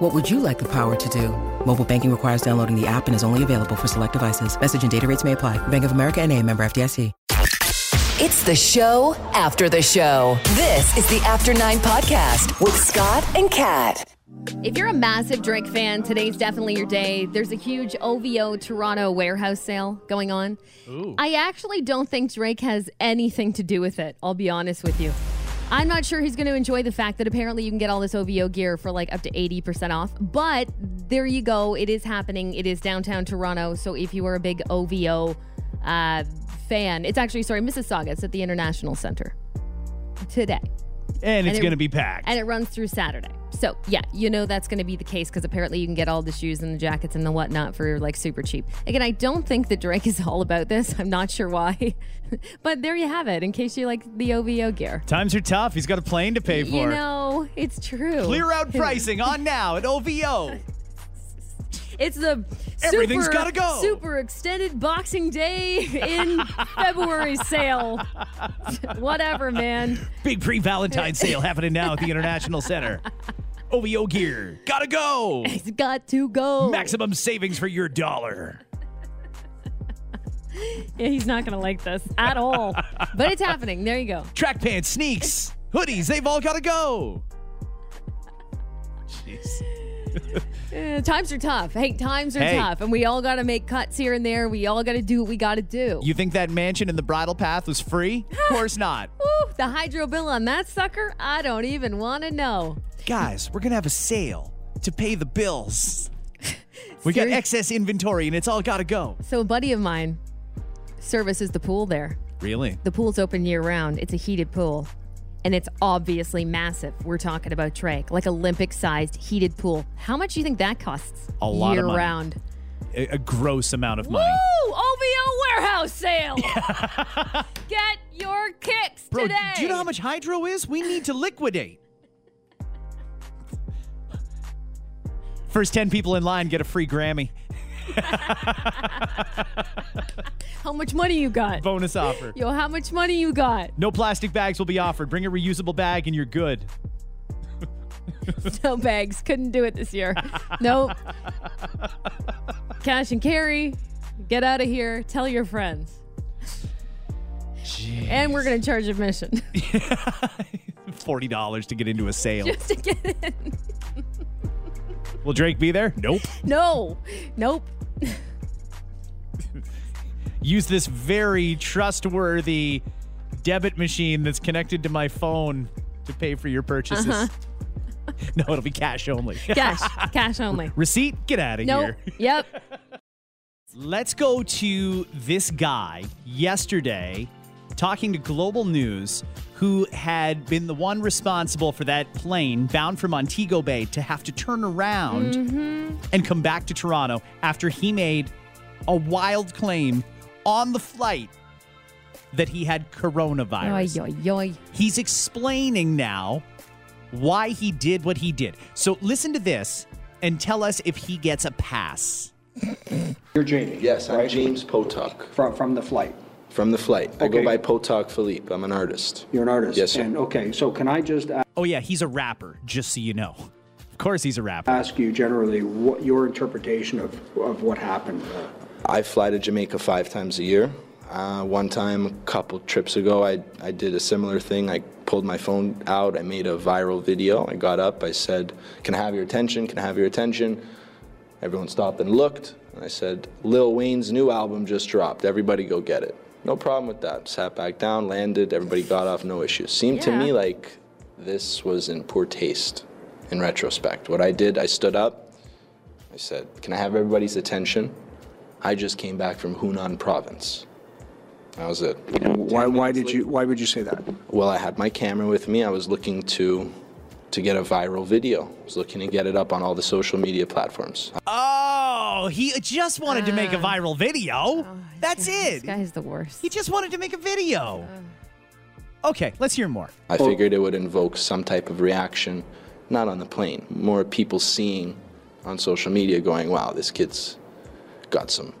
What would you like the power to do? Mobile banking requires downloading the app and is only available for select devices. Message and data rates may apply. Bank of America and a member FDIC. It's the show after the show. This is the After Nine Podcast with Scott and Kat. If you're a massive Drake fan, today's definitely your day. There's a huge OVO Toronto warehouse sale going on. I actually don't think Drake has anything to do with it, I'll be honest with you. I'm not sure he's going to enjoy the fact that apparently you can get all this OVO gear for like up to 80% off. But there you go. It is happening. It is downtown Toronto. So if you are a big OVO uh, fan, it's actually, sorry, Mississauga. It's at the International Center today. And it's it- going to be packed. And it runs through Saturday. So, yeah, you know that's going to be the case because apparently you can get all the shoes and the jackets and the whatnot for like super cheap. Again, I don't think that Drake is all about this. I'm not sure why. but there you have it in case you like the OVO gear. Times are tough. He's got a plane to pay for. You know, it's true. Clear out pricing on now at OVO. It's the Everything's super, gotta go. super extended Boxing Day in February sale. Whatever, man. Big pre Valentine sale happening now at the International Center. OVO gear. Gotta go. It's got to go. Maximum savings for your dollar. Yeah, he's not going to like this at all. but it's happening. There you go. Track pants, sneaks, hoodies, they've all gotta go. Jeez. Eh, times are tough. Hey, times are Hey. tough, and we all got to make cuts here and there. We all got to do what we got to do. You think that mansion in the bridle path was free? Of course not. Woo, the hydro bill on that sucker, I don't even want to know. Guys, we're gonna have a sale to pay the bills. We got excess inventory and it's all gotta go. So, a buddy of mine services the pool there. Really? The pool's open year round. It's a heated pool. And it's obviously massive. We're talking about Drake, like Olympic sized heated pool. How much do you think that costs? A lot of year money. round. A, a gross amount of money. Woo! OVO warehouse sale. Get your kicks Bro, today. do you know how much hydro is? We need to liquidate. First 10 people in line get a free Grammy. How much money you got? Bonus offer. Yo, how much money you got? No plastic bags will be offered. Bring a reusable bag and you're good. No bags. Couldn't do it this year. Nope. Cash and carry. Get out of here. Tell your friends. And we're going to charge admission $40 to get into a sale. just to get in. Will Drake be there? Nope. No. Nope. Use this very trustworthy debit machine that's connected to my phone to pay for your purchases. Uh-huh. no, it'll be cash only. Cash. Cash only. Receipt? Get out of Nope. here. Yep. Let's go to this guy yesterday talking to Global News who had been the one responsible for that plane bound from Montego Bay to have to turn around and come back to Toronto after he made a wild claim on the flight that he had coronavirus. oy, oy. He's explaining now why he did what he did. So listen to this and tell us if he gets a pass. You're Jamie. Yes, I'm right? James Potok From, from the flight. From the flight. I Okay. go by Potok Philippe. I'm an artist. You're an artist. Yes, sir. And okay, so can I just a- Oh, yeah, he's a rapper, just so you know. Of course, he's a rapper. ask you generally what your interpretation of, of what happened? Uh, I fly to Jamaica five times a year. Uh, one time, a couple trips ago, I, I did a similar thing. I pulled my phone out. I made a viral video. I got up. I said, Can I have your attention? Can I have your attention? Everyone stopped and looked. And I said, Lil Wayne's new album just dropped. Everybody go get it. No problem with that. Sat back down, landed. Everybody got off, no issues. Seemed to me like this was in poor taste in retrospect. What I did, I stood up. I said, Can I have everybody's attention? I just came back from Hunan province. That was it. why, why did you, why would you say that? Well, I had my camera with me. I was looking to to get a viral video. I was looking to get it up on all the social media platforms. Oh, he just wanted to make a ah. viral video. Oh, That's it. This it. guy's the worst. He just wanted to make a video. Oh. Okay, let's hear more. I figured it would invoke some type of reaction, not on the plane, more people seeing on social media going, wow, this kid's got some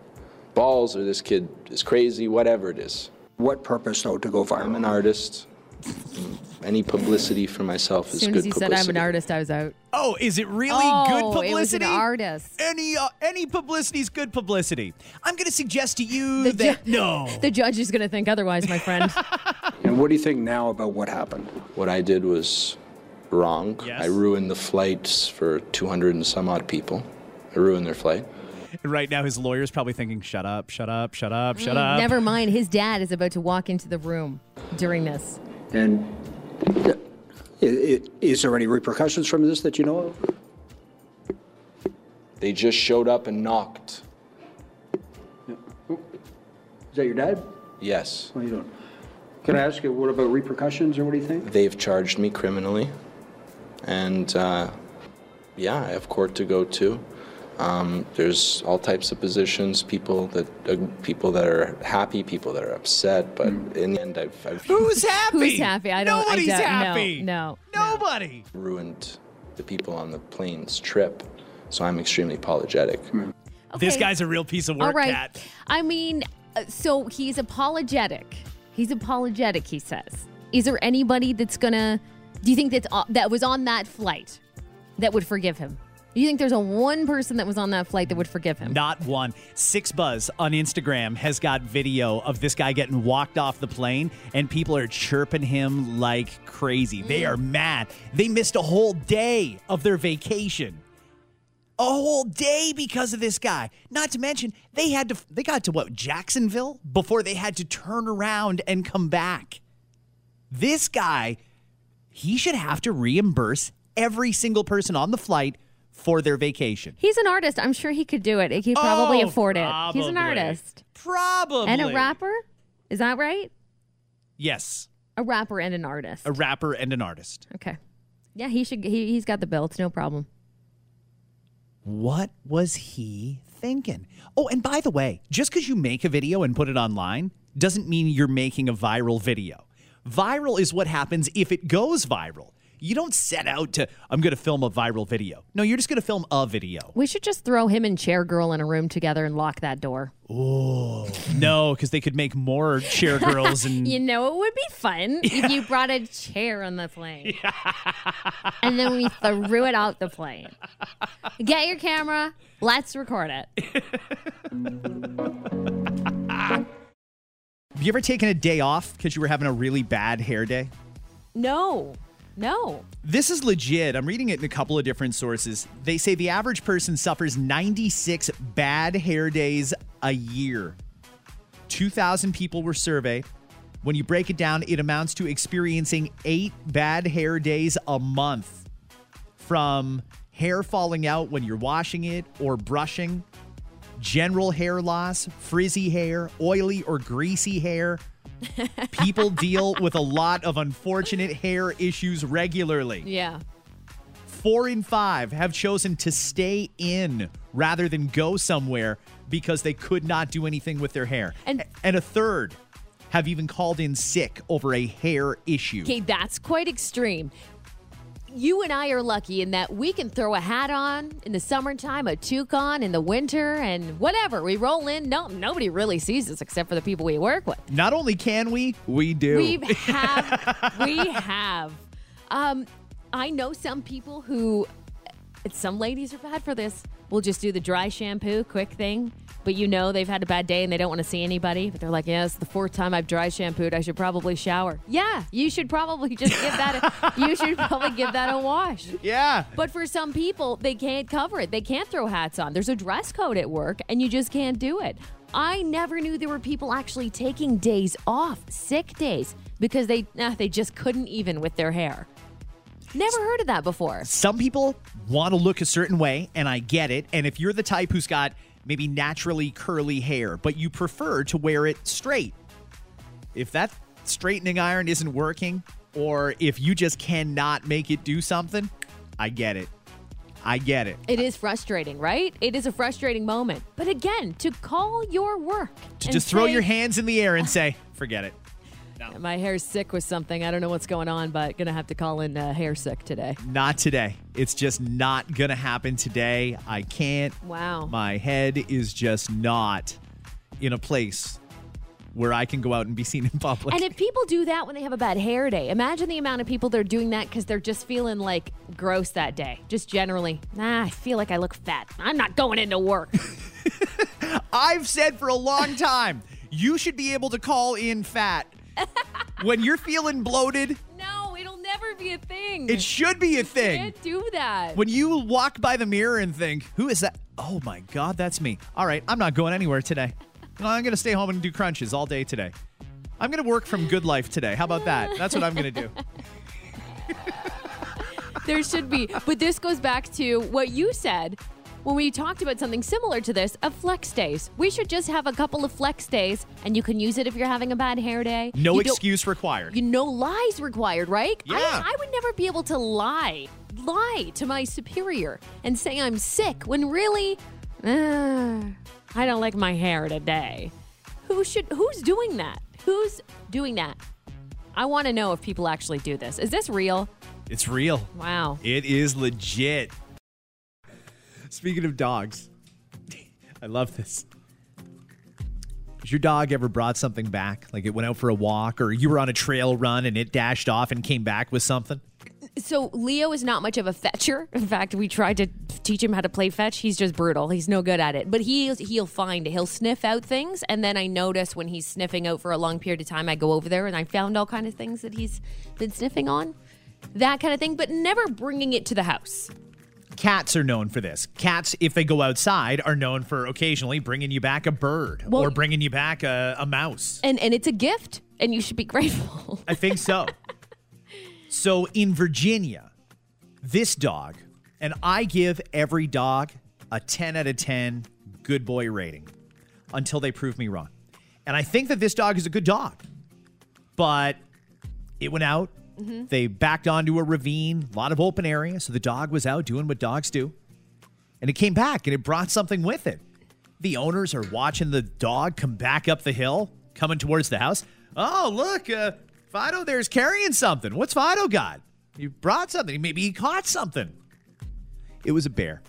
balls, or this kid is crazy, whatever it is. What purpose, though, to go viral? I'm an artist. Any publicity for myself As is soon good as he publicity. said I'm an artist, I was out. Oh, is it really oh, good it was an publicity? artist. Any uh, any publicity is good publicity. I'm going to suggest to you The that ju- no. The judge is going to think otherwise, my friend. And what do you think now about what happened? What I did was wrong. Yes. I ruined the flights for 200 and some odd people. I ruined their flight. And right now, his lawyer's probably thinking, "Shut up, shut up, shut up, shut up." Never mind. His dad is about to walk into the room during this. And is there any repercussions from this that you know of? They just showed up and knocked. Is that your dad? Yes. What are you doing? Can I ask you, what about repercussions, or what do you think? They've charged me criminally. And uh, yeah, I have court to go to. Um, there's all types of positions, people that uh, people that are happy, people that are upset, but in the end, I've, I've Who's happy? Who's happy? I don't- I Nobody's don't- happy. no, no. Nobody. ruined the people on the plane's trip. So I'm extremely apologetic. This Okay. guy's a real piece of work, All right. Kat. I mean, uh, so he's apologetic. He's apologetic, he says. Is there anybody that's going to, do you think that's, uh, that was on that flight that would forgive him? You think there's a one person that was on that flight that would forgive him? Not one. 6ixBuzz on Instagram has got video of this guy getting walked off the plane, and people are chirping him like crazy. They are mad. They missed a whole day of their vacation. A whole day because of this guy. Not to mention, they had to they got to what, Jacksonville before they had to turn around and come back. This guy, he should have to reimburse every single person on the flight for their vacation. He's an artist. I'm sure he could do it. He could probably Oh, afford it. He's an artist. Probably. And a rapper? Is that right? Yes. A rapper and an artist. A rapper and an artist. okay. Yeah, he should. He, he's got the bill. It's no problem. What was he thinking? Oh, and by the way, just because you make a video and put it online doesn't mean you're making a viral video. Viral is what happens if it goes viral. You don't set out to, I'm going to film a viral video. No, you're just going to film a video. We should just throw him and Chair Girl in a room together and lock that door. Oh no, because they could make more chair girls and. You know, it would be fun if you brought a chair on the plane. and then we threw it out the plane. Get your camera. Let's record it. Have you ever taken a day off because you were having a really bad hair day? No, no. This is legit. I'm reading it in a couple of different sources. They say the average person suffers 96 bad hair days a year. 2,000 people were surveyed. When you break it down, it amounts to experiencing eight bad hair days a month. From hair falling out when you're washing it or brushing, general hair loss, frizzy hair, oily or greasy hair. People deal with a lot of unfortunate hair issues regularly. Yeah. Four in five have chosen to stay in rather than go somewhere because they could not do anything with their hair. And- and a third have even called in sick over a hair issue. Okay, that's quite extreme. You and I are lucky in that we can throw a hat on in the summertime, a toque on in the winter, and whatever. We roll in. No, nobody really sees us except for the people we work with. Not only can we, we do. We have, we have. Um, I know some people who, some ladies are bad for this. We'll just do the dry shampoo, quick thing. But you know they've had a bad day and they don't want to see anybody. But they're like, yeah, it's the fourth time I've dry shampooed. I should probably shower. Yeah, you should probably just give that. A, you should probably give that a wash. yeah. But for some people, they can't cover it. They can't throw hats on. There's a dress code at work, and you just can't do it. I never knew there were people actually taking days off, sick days, because they nah, they just couldn't even with their hair. Never heard of that before. Some people want to look a certain way, and I get it. And if you're the type who's got maybe naturally curly hair, but you prefer to wear it straight, if that straightening iron isn't working, or if you just cannot make it do something, I get it. I get it. It is frustrating, right? It is a frustrating moment. But again, to call your work To just throw say, your hands in the air and say, forget it. My hair's sick with something. I don't know what's going on, but gonna have to call in uh, hair sick today. Not today. It's just not going to happen today. I can't. Wow. My head is just not in a place where I can go out and be seen in public. And if people do that when they have a bad hair day, imagine the amount of people that are doing that because they're just feeling like gross that day. Just generally, nah, I feel like I look fat. I'm not going into work. I've said for a long time, you should be able to call in fat. when you're feeling bloated, no, it'll never be a thing. it should be a thing. Can't do that. When you walk by the mirror and think, who is that? Oh my God, that's me. All right, I'm not going anywhere today. I'm going to stay home and do crunches all day today. I'm going to work from GoodLife today. How about that? That's what I'm going to do. There should be. But this goes back to what you said when we talked about something similar to this of flex days. We should just have a couple of flex days and you can use it if you're having a bad hair day. No You excuse required. You no lies required, right? Yeah. I, I would never be able to lie, lie to my superior and say I'm sick when really, uh, I don't like my hair today. Who should? Who's doing that? Who's doing that? I want to know if people actually do this. Is this real? It's real. Wow. It is legit. Speaking of dogs, I love this. Has your dog ever brought something back? Like it went out for a walk, or you were on a trail run and it dashed off and came back with something? So Leo is not much of a fetcher. In fact, we tried to teach him how to play fetch. He's just brutal. He's no good at it. But he he'll find it. He'll sniff out things, and then I notice when he's sniffing out for a long period of time, I go over there and I found all kind of things that he's been sniffing on, that kind of thing. But never bringing it to the house. Cats are known for this. Cats, if they go outside, are known for occasionally bringing you back a bird Well- or bringing you back a, a mouse. And and it's a gift, and you should be grateful. I think so. so in Virginia, this dog, and I give every dog a 10 out of 10 good boy rating until they prove me wrong. And I think that this dog is a good dog, but it went out. They backed onto a ravine, a lot of open area. So the dog was out doing what dogs do. And it came back and it brought something with it. The owners are watching the dog come back up the hill, coming towards the house. Oh, look, uh, Fido there's carrying something. What's Fido got? He brought something. Maybe he caught something. It was a bear.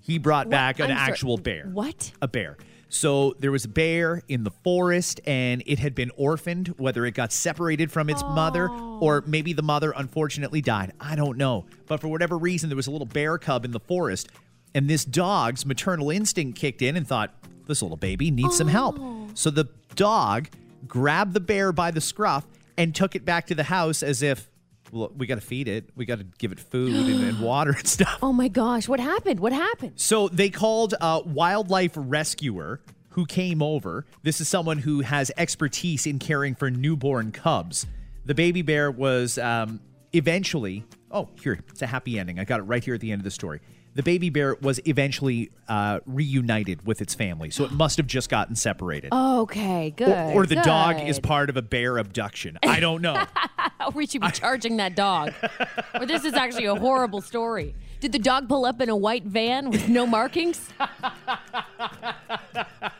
He brought back an I'm sorry, actual bear. what? A bear. So there was a bear in the forest and it had been orphaned, whether it got separated from its mother or oh. maybe the mother unfortunately died. I don't know. But for whatever reason, there was a little bear cub in the forest and this dog's maternal instinct kicked in and thought, this little baby needs some help. Oh. So the dog grabbed the bear by the scruff and took it back to the house as if, we got to feed it. We got to give it food and, and water and stuff. Oh my gosh, what happened? What happened? So they called a wildlife rescuer who came over. This is someone who has expertise in caring for newborn cubs. The baby bear was um, eventually, oh, here, it's a happy ending. I got it right here at the end of the story. The baby bear was eventually uh, reunited with its family, so it must have just gotten separated. Okay, good. or, or the dog is part of a bear abduction. I don't know. we should be charging that dog. or this is actually a horrible story. Did the dog pull up in a white van with no markings?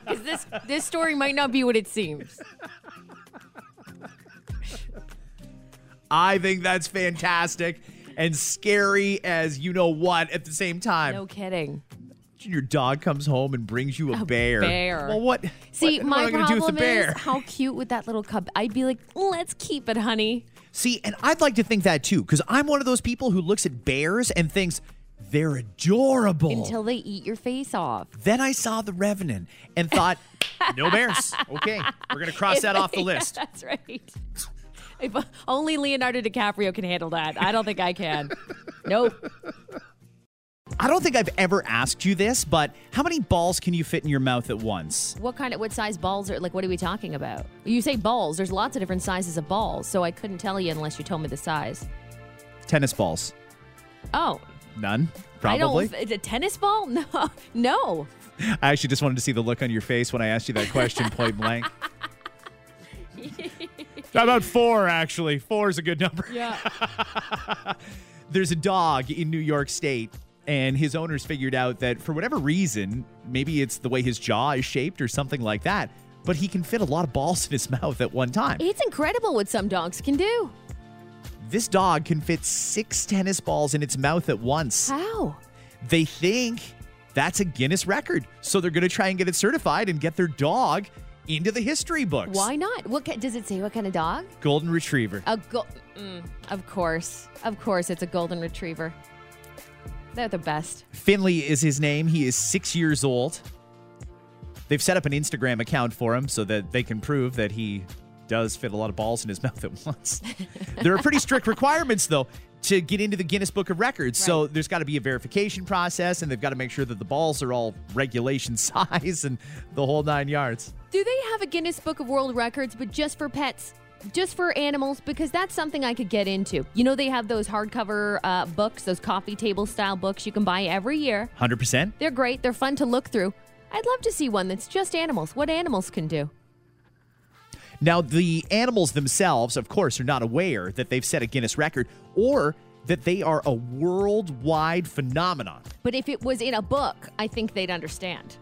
Because this this story might not be what it seems. I think that's fantastic and scary as you know what at the same time. No kidding. your dog comes home and brings you a, bear. bear. Well, what? See, what, my what am do with problem the bear? is how cute would that little cub? I'd be like, let's keep it, honey. See, and I'd like to think that too, because I'm one of those people who looks at bears and thinks they're adorable. Until they eat your face off. then I saw the Revenant and thought, no bears. Okay, we're gonna cross that off the list. That's right. If only Leonardo DiCaprio can handle that. I don't think I can. Nope. I don't think I've ever asked you this, but how many balls can you fit in your mouth at once? What kind of what size balls are like? What are we talking about? You say balls. There's lots of different sizes of balls, so I couldn't tell you unless you told me the size. Tennis balls. Oh, None. I Probably. don't. A tennis ball? No, no. I actually just wanted to see the look on your face when I asked you that question point blank. About four, actually. Four is a good number. Yeah. There's a dog in New York State, and his owners figured out that for whatever reason, maybe it's the way his jaw is shaped or something like that, but he can fit a lot of balls in his mouth at one time. It's incredible what some dogs can do. This dog can fit six tennis balls in its mouth at once. How? They think that's a Guinness record. So they're going to try and get it certified and get their dog into the history books. Why not? What ca- does it say? What kind of dog? Golden Retriever. A go- mm, Of course, of course, it's a golden retriever. They're the best. Finley is his name. He is six years old. They've set up an Instagram account for him so that they can prove that he does fit a lot of balls in his mouth at once. there are pretty strict requirements, though, to get into the Guinness Book of Records. So there's got to be a verification process, and they've got to make sure that the balls are all regulation size and the whole nine yards. Do they have a Guinness Book of World Records, but just for pets? Just for animals? Because that's something I could get into. You know, they have those hardcover uh, books, those coffee table style books you can buy every year. 100%. They're great, they're fun to look through. I'd love to see one that's just animals, what animals can do. Now, the animals themselves, of course, are not aware that they've set a Guinness record or that they are a worldwide phenomenon. But if it was in a book, I think they'd understand.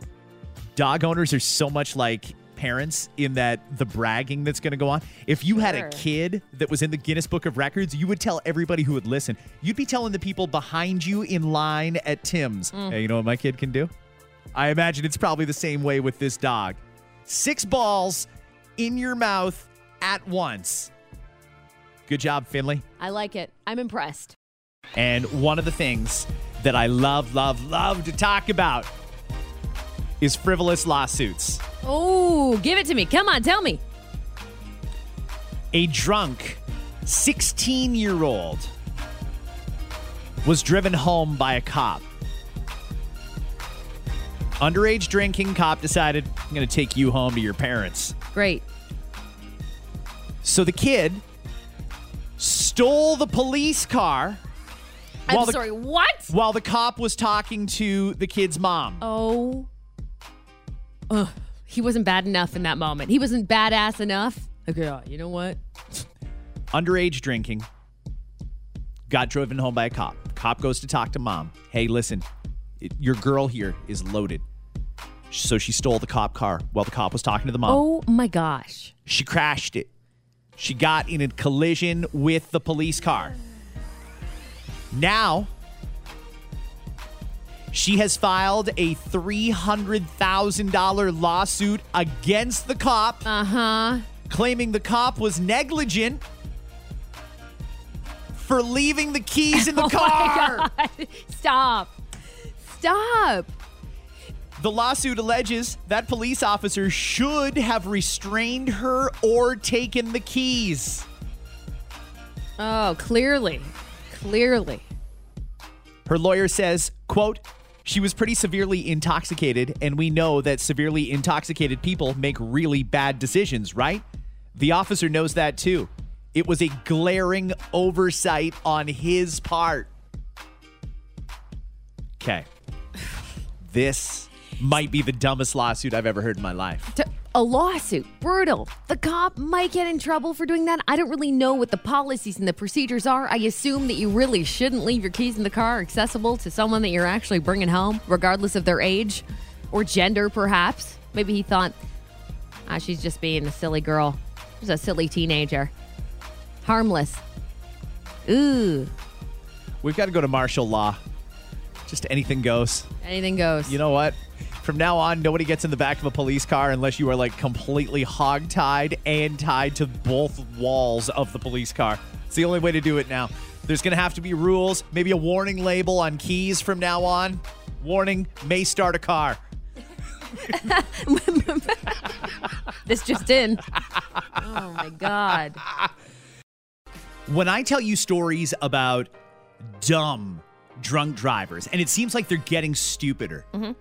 Dog owners are so much like parents in that the bragging that's going to go on. If you had a kid that was in the Guinness Book of Records, you would tell everybody who would listen. You'd be telling the people behind you in line at Tim's, mm. hey, you know what my kid can do? I imagine it's probably the same way with this dog. Six balls in your mouth at once. Good job, Finley. I like it. I'm impressed. And one of the things that I love, love, love to talk about is frivolous lawsuits. Oh, give it to me. Come on, tell me. A drunk 16 year old was driven home by a cop. Underage drinking, cop decided, I'm going to take you home to your parents. Great. So the kid stole the police car I'm While the- sorry, what? while the cop was talking to the kid's mom. Oh. Ugh. He wasn't bad enough in that moment. He wasn't badass enough. Like, yeah, you know what? underage drinking, got driven home by a cop. Cop goes to talk to mom. Hey, listen, it- your girl here is loaded. So she stole the cop car while the cop was talking to the mom. Oh my gosh. She crashed it. She got in a collision with the police car. Now, she has filed a $300,000 lawsuit against the cop Uh huh. claiming the cop was negligent for leaving the keys in the car. Stop. Stop. The lawsuit alleges that police officer should have restrained her or taken the keys. Oh, clearly. Clearly. Her lawyer says, quote, she was pretty severely intoxicated, and we know that severely intoxicated people make really bad decisions, right? The officer knows that too. It was a glaring oversight on his part. Okay. This might be the dumbest lawsuit I've ever heard in my life. A lawsuit. Brutal. The cop might get in trouble for doing that. I don't really know what the policies and the procedures are. I assume that you really shouldn't leave your keys in the car accessible to someone that you're actually bringing home, regardless of their age or gender, perhaps. Maybe he thought, ah, she's just being a silly girl. She's a silly teenager. Harmless. Ooh, We've got to go to martial law. Just anything goes. anything goes. You know what? From now on, nobody gets in the back of a police car unless you are like completely hog-tied and tied to both walls of the police car. It's the only way to do it now. There's going to have to be rules, maybe a warning label on keys from now on. Warning, may start a car. this just in. oh my God. When I tell you stories about dumb drunk drivers, and it seems like they're getting stupider, mm-hmm.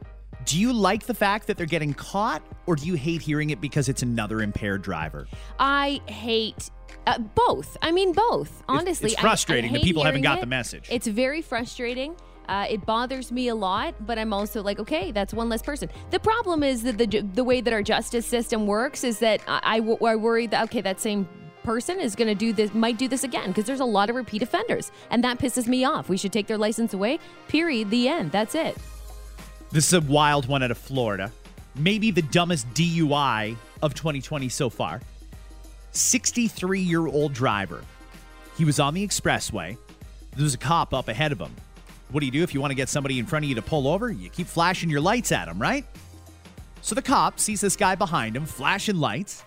Do you like the fact that they're getting caught, or do you hate hearing it because it's another impaired driver? I hate uh, both. I mean, both. Honestly, it's I- frustrating I that people haven't got the message. It's very frustrating. Uh, it bothers me a lot, but I'm also like, okay, that's one less person. The problem is that the the way that our justice system works is that I worry that okay, that same person is going to do this, might do this again because there's a lot of repeat offenders. And that pisses me off. We should take their license away. Period. The end. That's it. This is a wild one out of Florida. Maybe the dumbest DUI of 2020 so far. 63 year old driver. He was on the expressway. There was a cop up ahead of him. What do you do if you want to get somebody in front of you to pull over? You keep flashing your lights at him, right? So the cop sees this guy behind him flashing lights.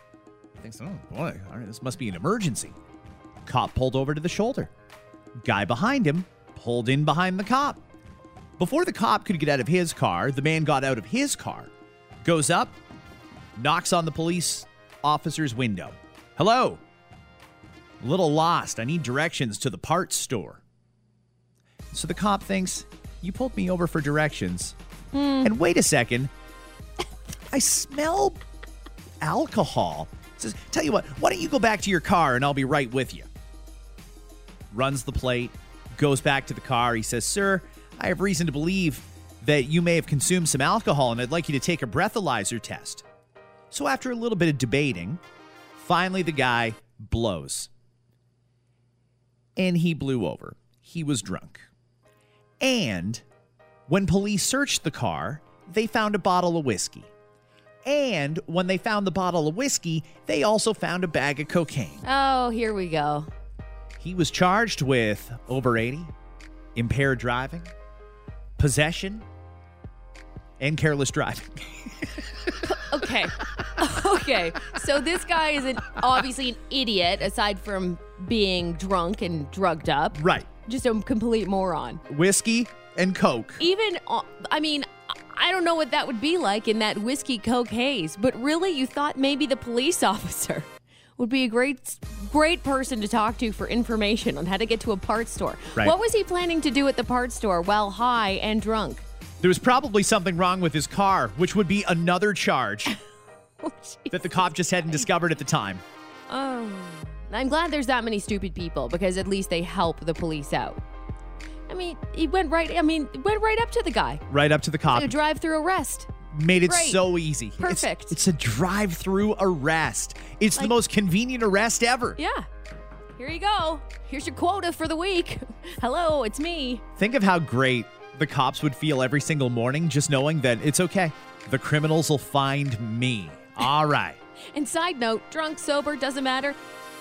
He thinks, oh boy, all right, this must be an emergency. Cop pulled over to the shoulder. Guy behind him pulled in behind the cop. Before the cop could get out of his car, the man got out of his car, goes up, knocks on the police officer's window. Hello. A little lost. I need directions to the parts store. So the cop thinks, You pulled me over for directions. Hmm. And wait a second. I smell alcohol. Says, Tell you what, why don't you go back to your car and I'll be right with you? Runs the plate, goes back to the car. He says, Sir, I have reason to believe that you may have consumed some alcohol and I'd like you to take a breathalyzer test. So after a little bit of debating, finally the guy blows. And he blew over. He was drunk. And when police searched the car, they found a bottle of whiskey. And when they found the bottle of whiskey, they also found a bag of cocaine. Oh, here we go. He was charged with over 80, impaired driving, possession, and careless driving. Okay. okay. So this guy is an, obviously an idiot, aside from being drunk and drugged up. right. Just a complete moron. Whiskey and coke. Even, uh, I mean, I don't know what that would be like in that whiskey coke haze, but really, you thought maybe the police officer would be a great, great person to talk to for information on how to get to a parts store. Right. What was he planning to do at the parts store while high and drunk? There was probably something wrong with his car, which would be another charge Oh, that the cop just hadn't discovered at the time. Oh, I'm glad there's that many stupid people because at least they help the police out. I mean, he went right. I mean, went right up to the guy. Right up to the cop. Like a drive-through arrest. Made it Great. so easy. It's- Perfect. It's, a drive through arrest. It's the most convenient arrest ever. Yeah. Here you go. Here's your quota for the week. Hello, it's me. Think of how great the cops would feel every single morning just knowing that it's okay. The criminals will find me. All right. And side note, drunk, sober, doesn't matter.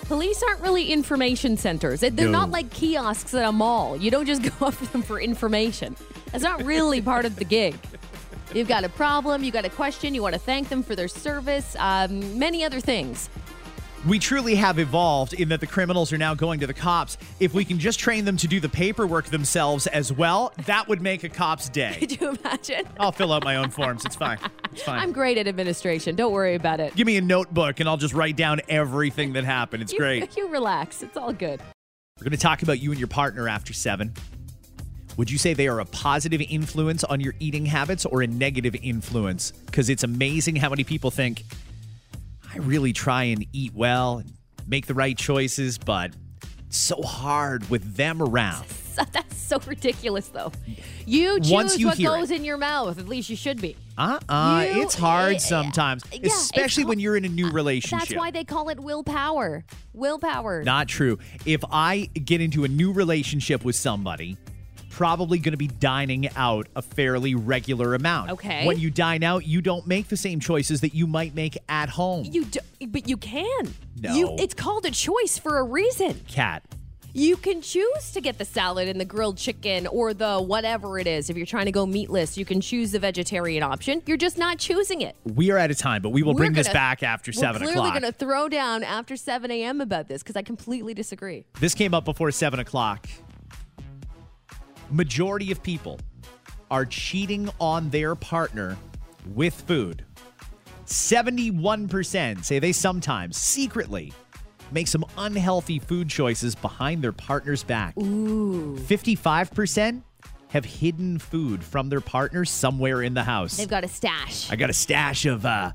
Police aren't really information centers. They're No. not like kiosks at a mall. You don't just go up to them for information. That's not really part of the gig. You've got a problem, you got a question, you want to thank them for their service, um, many other things. We truly have evolved in that the criminals are now going to the cops. If we can just train them to do the paperwork themselves as well, that would make a cop's day. Could you imagine? I'll fill out my own forms. It's fine. It's fine. I'm great at administration. Don't worry about it. Give me a notebook and I'll just write down everything that happened. It's You- great. You relax. It's all good. We're going to talk about you and your partner after seven. Would you say they are a positive influence on your eating habits or a negative influence? Because it's amazing how many people think, I really try and eat well and make the right choices, but it's so hard with them around. That's so ridiculous, though. You choose you what goes it. in your mouth. At least you should be. Uh uh You- it's hard eh, sometimes, yeah, especially when you're in a new relationship. That's why they call it willpower. Willpower. Not true. If I get into a new relationship with somebody, probably going to be dining out a fairly regular amount. Okay. When you dine out, you don't make the same choices that you might make at home. You do, but you can. No. You, it's called a choice for a reason. Kat. You can choose to get the salad and the grilled chicken or the whatever it is. If you're trying to go meatless, you can choose the vegetarian option. You're just not choosing it. We are out of time, but we will We're bring this gonna- back after We're 7 clearly going to throw down after 7 a.m. about this because I completely disagree. This came up before 7 o'clock. Majority of people are cheating on their partner with food. 71% say they sometimes secretly make some unhealthy food choices behind their partner's back. Ooh. 55% have hidden food from their partner somewhere in the house. They've got a stash. I got a stash of uh,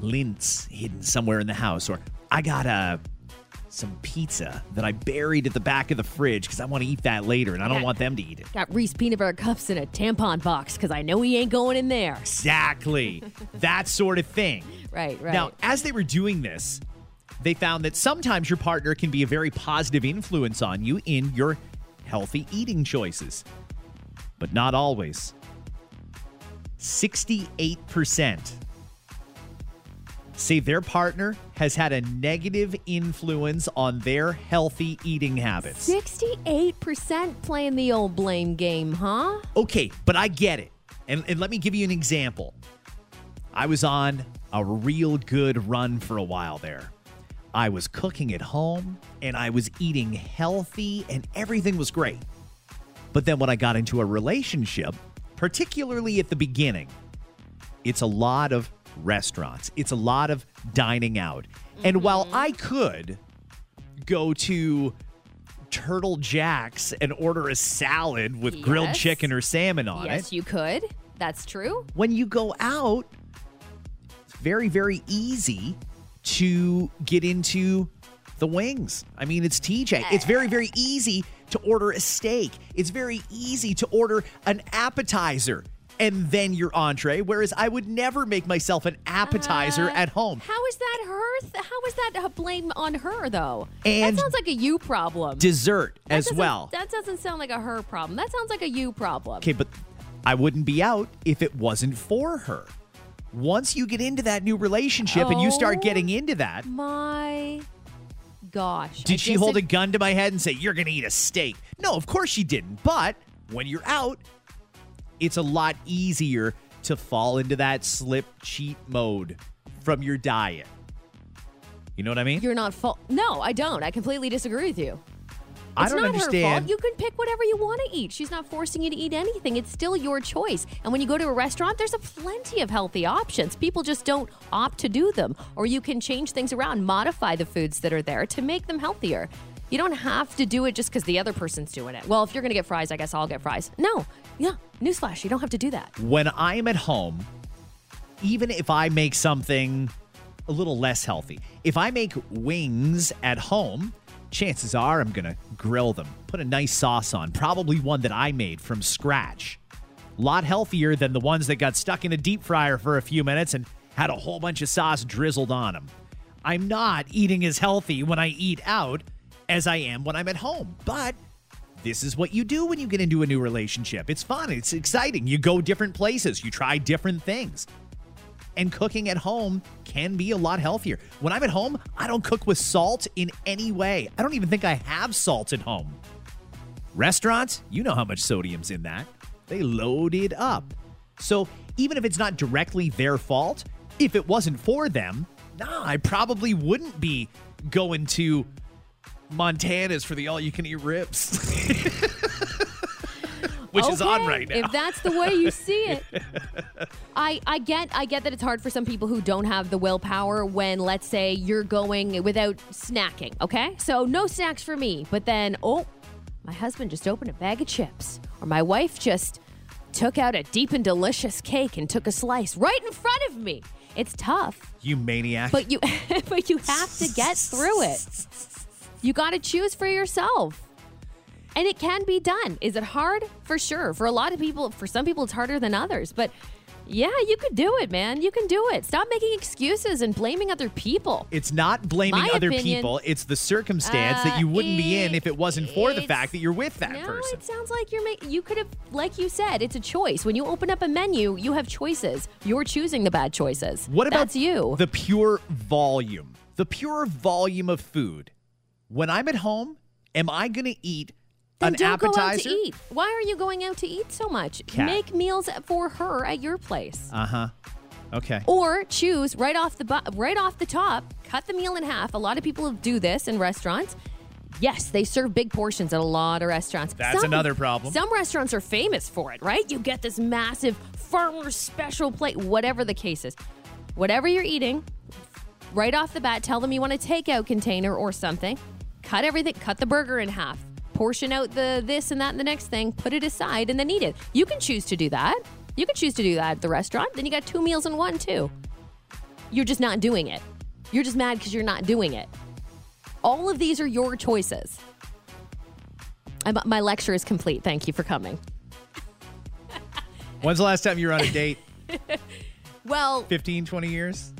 Lindts hidden somewhere in the house, or I got uh, some pizza that I buried at the back of the fridge because I want to eat that later, and I don't Yeah. want them to eat it. Got Reese peanut butter cups in a tampon box because I know he ain't going in there. Exactly, that sort of thing. Right, right. Now, as they were doing this, they found that sometimes your partner can be a very positive influence on you in your healthy eating choices, but not always. 68% say their partner has had a negative influence on their healthy eating habits. 68% playing the old blame game, huh? Okay, but I get it. And, and let me give you an example. I was on a real good run for a while there. I was cooking at home and I was eating healthy and everything was great. But then when I got into a relationship, particularly at the beginning, it's a lot of restaurants, it's a lot of dining out. And while mm-hmm. I could go to Turtle Jack's and order a salad with grilled chicken or salmon on yes, it, Yes, you could. That's true. when you go out, it's very, very easy to get into the wings. I mean, it's TJ. It's very, very easy to order a steak. It's very easy to order an appetizer and then your entree. Whereas I would never make myself an appetizer Uh, at home. How is that her? th- How is that a blame on her though? And that sounds like a you problem. Dessert That as well. That doesn't sound like a her problem. That sounds like a you problem. Okay, but I wouldn't be out if it wasn't for her. Once you get into that new relationship and you start Oh. getting into that, My gosh. I Did she hold a gun to my head and say, You're going to eat a steak? No, of course she didn't. But when you're out, it's a lot easier to fall into that slip cheat mode from your diet. You know what I mean? You're not fault. No, I don't. I completely disagree with you. I It's don't not her understand. fault. You can pick whatever you want to eat. She's not forcing you to eat anything. It's still your choice. And when you go to a restaurant, there's a plenty of healthy options. People just don't opt to do them. Or you can change things around, modify the foods that are there to make them healthier. You don't have to do it just because the other person's doing it. Well, if you're going to get fries, I guess I'll get fries. No. Yeah. Newsflash, you don't have to do that. when I'm at home, even if I make something a little less healthy, if I make wings at home, chances are I'm going to grill them, put a nice sauce on, probably one that I made from scratch. A lot healthier than the ones that got stuck in a deep fryer for a few minutes and had a whole bunch of sauce drizzled on them. I'm not eating as healthy when I eat out as I am when I'm at home, but this is what you do when you get into a new relationship. It's fun, it's exciting. You go different places, you try different things. And cooking at home can be a lot healthier. When I'm at home, I don't cook with salt in any way. I don't even think I have salt at home. Restaurants, you know how much sodium's in that. They load it up. So even if it's not directly their fault, if it wasn't for them, nah, I probably wouldn't be going to Montana's for the all you can eat ribs. Which is on right now. If that's the way you see it. I, I get I get that it's hard for some people who don't have the willpower when let's say you're going without snacking, okay? So no snacks for me, but then oh, my husband just opened a bag of chips or my wife just took out a deep and delicious cake and took a slice right in front of me. It's tough, you maniac. but you but you have to get through it. You got to choose for yourself. And it can be done. Is it hard? For sure. For a lot of people, for some people, it's harder than others. But yeah, you could do it, man. You can do it. Stop making excuses and blaming other people. It's not blaming My other opinion- people. It's the circumstance Uh, that you wouldn't be in if it wasn't for the fact that you're with that no, person. it sounds like you're making. You could have, like you said, it's a choice. When you open up a menu, you have choices. You're choosing the bad choices. What about That's you? The pure volume. The pure volume of food. When I'm at home, am I going to eat then an don't appetizer? go out to eat. Why are you going out to eat so much? Kat. Make meals for her at your place. Uh huh. Okay. or choose right off the bu- right off the top cut the meal in half a lot of people do this in restaurants yes they serve big portions at a lot of restaurants That's another problem. some restaurants are famous for it right you get this massive farmer's special plate whatever the case is whatever you're eating right off the bat tell them you want a takeout container or something cut everything cut the burger in half portion out the this and that and the next thing put it aside and then eat it. You can choose to do that. You can choose to do that at the restaurant. Then you got two meals in one too. You're just not doing it. You're just mad because you're not doing it. All of these are your choices. I'm- my lecture is complete. Thank you for coming. When's the last time you were on a date? well 15, 20 years?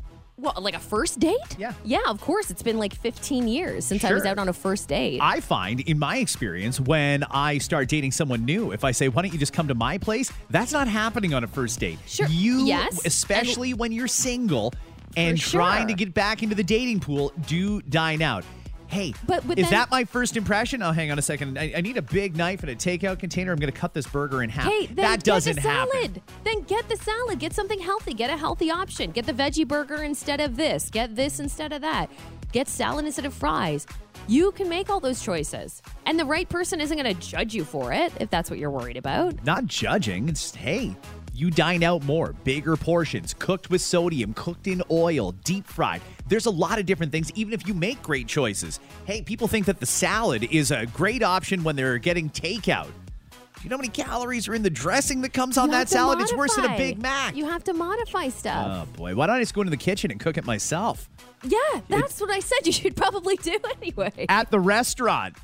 What, like a first date? Yeah. Yeah, of course. It's been like 15 years since I was out on a first date. I find in my experience when I start dating someone new, if I say, why don't you just come to my place? That's not happening on a first date. Sure. You, Yes. especially when you're single and For trying to get back into the dating pool, do dine out. Hey, But- but is then- that my first impression? Oh, hang on a second. I, I need a big knife and a takeout container. I'm going to cut this burger in half. Hey, that doesn't get the salad. happen. Then get the salad. Get something healthy. Get a healthy option. Get the veggie burger instead of this. Get this instead of that. Get salad instead of fries. You can make all those choices. And the right person isn't going to judge you for it if that's what you're worried about. Not judging. It's, hey, you dine out more, bigger portions, cooked with sodium, cooked in oil, deep fried. There's a lot of different things, even if you make great choices. Hey, people think that the salad is a great option when they're getting takeout. Do you know how many calories are in the dressing that comes on You that salad? It's worse than a. Big Mac. You have to modify stuff. oh, boy. Why don't I just go into the kitchen and cook it myself? yeah, that's what I said you should probably do anyway. At the restaurant.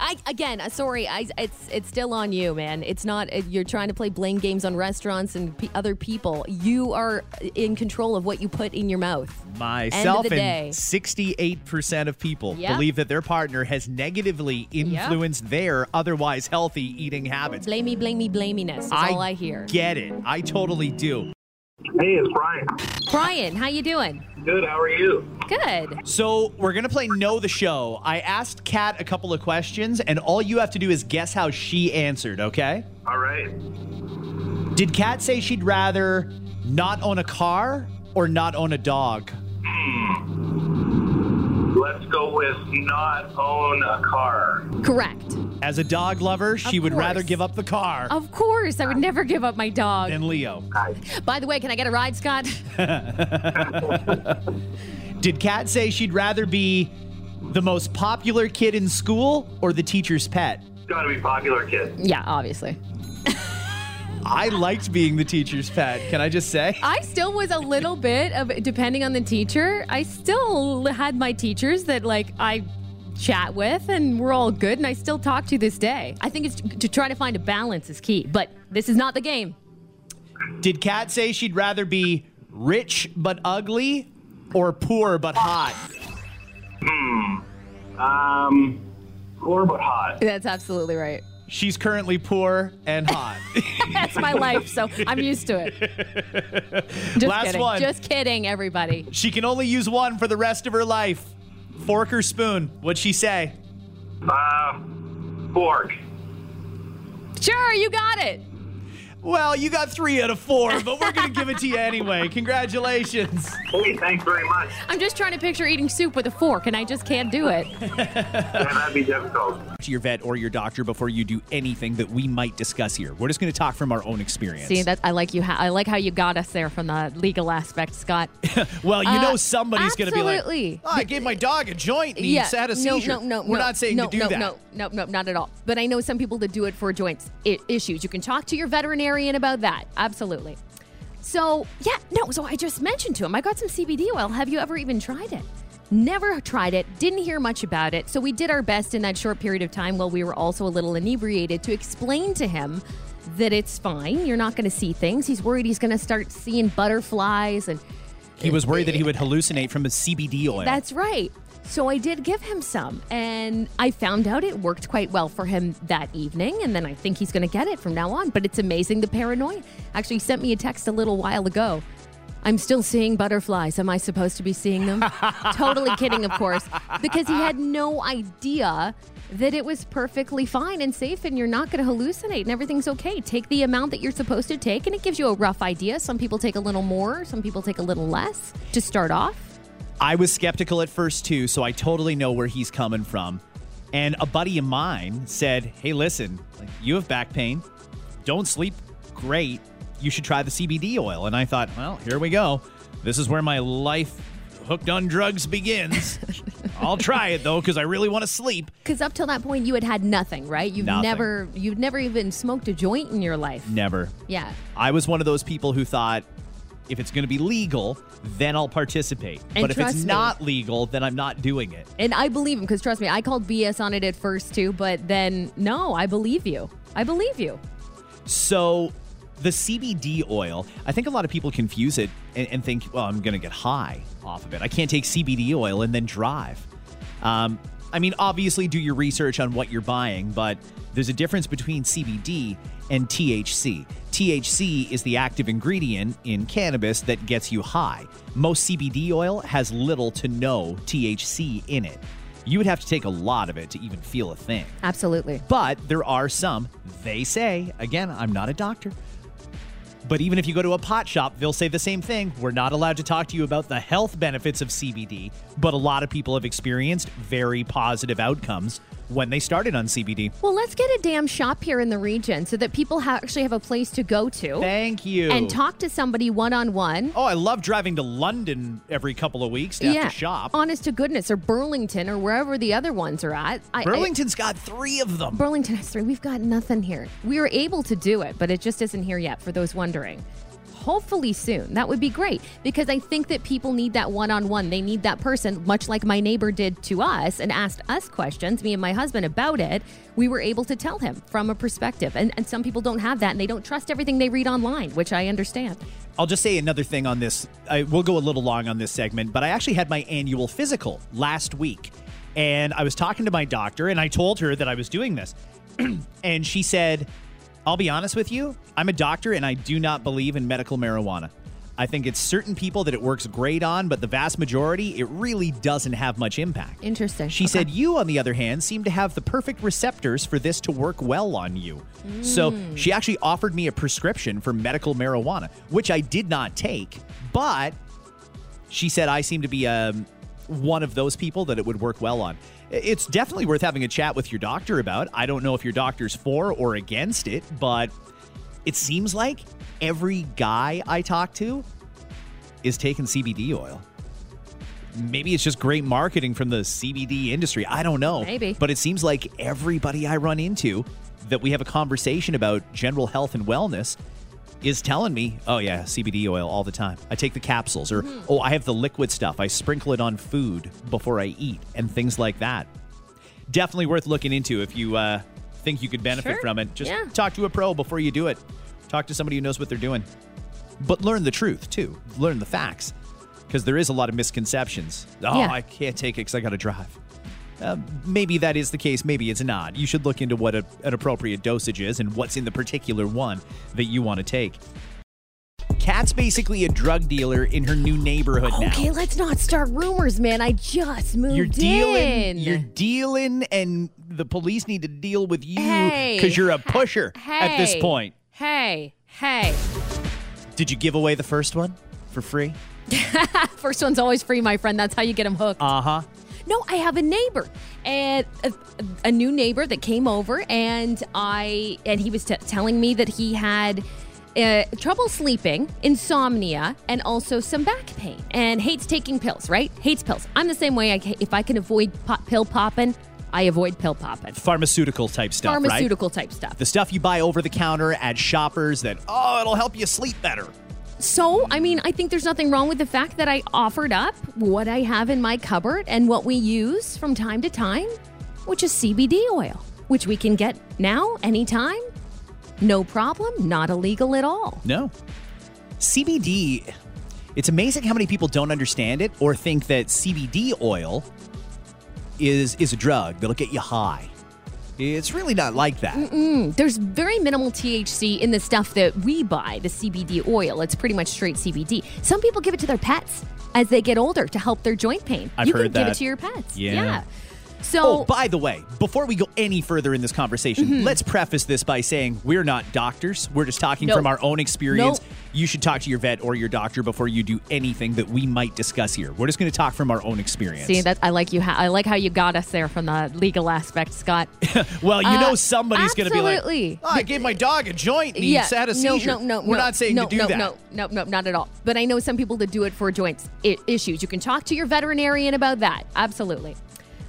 I again, uh, sorry, I, it's it's still on you, man. It's not uh, you're trying to play blame games on restaurants and pe other people. You are in control of what you put in your mouth. Myself and 68% of people Yep. believe that their partner has negatively influenced their otherwise healthy eating habits. Blame me, Blamey, blamey, blaminess is all I hear. Get it. I totally do. Hey, it's Brian. Brian, how you doing? Good. How are you? Good. So we're gonna play Know the Show. I asked Kat a couple of questions, and all you have to do is guess how she answered. Okay? All right. Did Kat say she'd rather not own a car or not own a dog? Hmm. Let's go with not own a car. Correct. As a dog lover, she Of would rather give up the car Of course, I would never give up my dog. than Leo. By the way, can I get a ride, Scott? Did Kat say she'd rather be the most popular kid in school or the teacher's pet? Got to be popular kid. yeah, obviously. I liked being the teacher's pet. Can I just say? I still was a little bit of depending on the teacher. I still had my teachers that like I chat with and we're all good and I still talk to this day. I think it's to try to find a balance is key, but this is not the game. Did Kat say she'd rather be rich but ugly or poor but hot? Hmm. Um, poor but hot. That's absolutely right. She's currently poor and hot. That's my life, so I'm used to it. Just Last kidding. one. Just kidding, everybody. she can only use one for the rest of her life. Fork or spoon? What'd she say? Uh, fork. Sure, you got it. Well, you got three out of four, but we're going to give it to you anyway. Congratulations. Hey, thanks very much. I'm just trying to picture eating soup with a fork and I just can't do it. Yeah, that'd be difficult. To your vet or your doctor before you do anything that we might discuss here. We're just going to talk from our own experience. See, that I like you. Ha- I like how you got us there from the legal aspect, Scott. well, you Uh, know somebody's going to be like, oh, I gave my dog a joint and he had a no, seizure. no, no, We're no, not saying no, to do no, that. No, no, no, not at all. But I know some people that do it for joints I- issues. You can talk to your veterinarian about that. Absolutely. So yeah, no. So I just mentioned to him, I got some CBD oil. Have you ever even tried it? Never tried it. Didn't hear much about it. So we did our best in that short period of time while we were also a little inebriated to explain to him that it's fine. You're not going to see things. He's worried he's going to start seeing butterflies and He was worried that he would hallucinate from the CBD oil. that's right. So I did give him some, and I found out it worked quite well for him that evening. And then I think he's going to get it from now on. But it's amazing the paranoia. Actually, he sent me a text a little while ago. I'm still seeing butterflies. Am I supposed to be seeing them? totally kidding, of course, because he had no idea that it was perfectly fine and safe and you're not going to hallucinate and everything's okay. Take the amount that you're supposed to take, and it gives you a rough idea. Some people take a little more, some people take a little less to start off. I was skeptical at first too, so I totally know where he's coming from. And a buddy of mine said, "Hey, listen, you have back pain, don't sleep great. You should try the CBD oil." And I thought, well, here we go. This is where my life hooked on drugs begins. I'll try it though because I really want to sleep. Because up till that point, you had had nothing, right? You've Nothing. never, you've never even smoked a joint in your life. Never. Yeah. I was one of those people who thought if it's going to be legal, then I'll participate. And but if it's me- not legal, then I'm not doing it. And I believe him because trust me, I called BS on it at first too, but then no, I believe you. I believe you. So the CBD oil, I think a lot of people confuse it and, and think, well, I'm going to get high off of it. I can't take CBD oil and then drive. Um, I mean, obviously, do your research on what you're buying, but there's a difference between CBD and THC. THC is the active ingredient in cannabis that gets you high. Most CBD oil has little to no THC in it. You would have to take a lot of it to even feel a thing. Absolutely. But there are some, they say, again, I'm not a doctor, but even if you go to a pot shop, they'll say the same thing. We're not allowed to talk to you about the health benefits of CBD, but a lot of people have experienced very positive outcomes when they started on CBD. Well, let's get a damn shop here in the region so that people ha- actually have a place to go to. Thank you. And talk to somebody one on one. Oh, I love driving to London every couple of weeks to have to shop. Honest to goodness, or Burlington, or wherever the other ones are at. I, Burlington's I, got three of them. Burlington has three. We've got nothing here. We were able to do it, but it just isn't here yet for those wondering hopefully soon. That would be great because I think that people need that one on one. They need that person, much like my neighbor did to us and asked us questions, me and my husband, about it. We were able to tell him from a perspective. And, and some people don't have that and they don't trust everything they read online, which I understand. I'll just say another thing on this. I, we'll go a little long on this segment, but I actually had my annual physical last week. And I was talking to my doctor and I told her that I was doing this. and she said, I'll be honest with you, I'm a doctor and I do not believe in medical marijuana. I think it's certain people that it works great on, but the vast majority, it really doesn't have much impact. Interesting. She okay. said, You, on the other hand, seem to have the perfect receptors for this to work well on you. Mm. So she actually offered me a prescription for medical marijuana, which I did not take, but she said I seem to be um, one of those people that it would work well on it's definitely worth having a chat with your doctor about. I don't know if your doctor's for or against it, but it seems like every guy I talk to is taking CBD oil. Maybe it's just great marketing from the CBD industry. I don't know. Maybe. But it seems like everybody I run into that we have a conversation about general health and wellness is telling me, oh, yeah, CBD oil all the time. I take the capsules, or mm-hmm. oh, I have the liquid stuff. I sprinkle it on food before I eat, and things like that. Definitely worth looking into if you uh, think you could benefit sure. from it. Just yeah. talk to a pro before you do it. Talk to somebody who knows what they're doing. But learn the truth, too. Learn the facts. Because there is a lot of misconceptions. Oh, yeah. I can't take it because I got to drive. Uh, maybe that is the case, maybe it's not. You should look into what a, an appropriate dosage is and what's in the particular one that you want to take. Kat's basically a drug dealer in her new neighborhood okay, now. Okay, let's not start rumors, man. I just moved in. you're dealing, in. You're dealing, and the police need to deal with you because hey, you're a pusher hey, at this point. Hey, hey. Did you give away the first one for free? first one's always free, my friend. That's how you get them hooked. Uh huh. No, I have a neighbor and a, a new neighbor that came over, and I and he was t- telling me that he had. Uh, trouble sleeping, insomnia, and also some back pain, and hates taking pills. Right? Hates pills. I'm the same way. I, if I can avoid pop, pill popping, I avoid pill popping. Pharmaceutical type stuff, Pharmaceutical right? type stuff. The stuff you buy over the counter at shoppers that oh, it'll help you sleep better. So, I mean, I think there's nothing wrong with the fact that I offered up what I have in my cupboard and what we use from time to time, which is CBD oil, which we can get now, anytime. No problem, not illegal at all. No. CBD, it's amazing how many people don't understand it or think that CBD oil is is a drug that'll get you high. It's really not like that. Mm-mm. There's very minimal THC in the stuff that we buy, the CBD oil. It's pretty much straight CBD. Some people give it to their pets as they get older to help their joint pain. I've you heard can that. give it to your pets. Yeah. yeah. So, oh, by the way, before we go any further in this conversation, mm-hmm. let's preface this by saying we're not doctors. We're just talking nope. from our own experience. Nope. You should talk to your vet or your doctor before you do anything that we might discuss here. We're just going to talk from our own experience. See, that I like you. Ha- I like how you got us there from the legal aspect, Scott. well, you uh, know somebody's going to be like, oh, "I gave my dog a joint and yeah, he had a seizure." No, no, no. We're no, not saying no, to do no, that. No, no, no, not at all. But I know some people that do it for joints I- issues. You can talk to your veterinarian about that. Absolutely.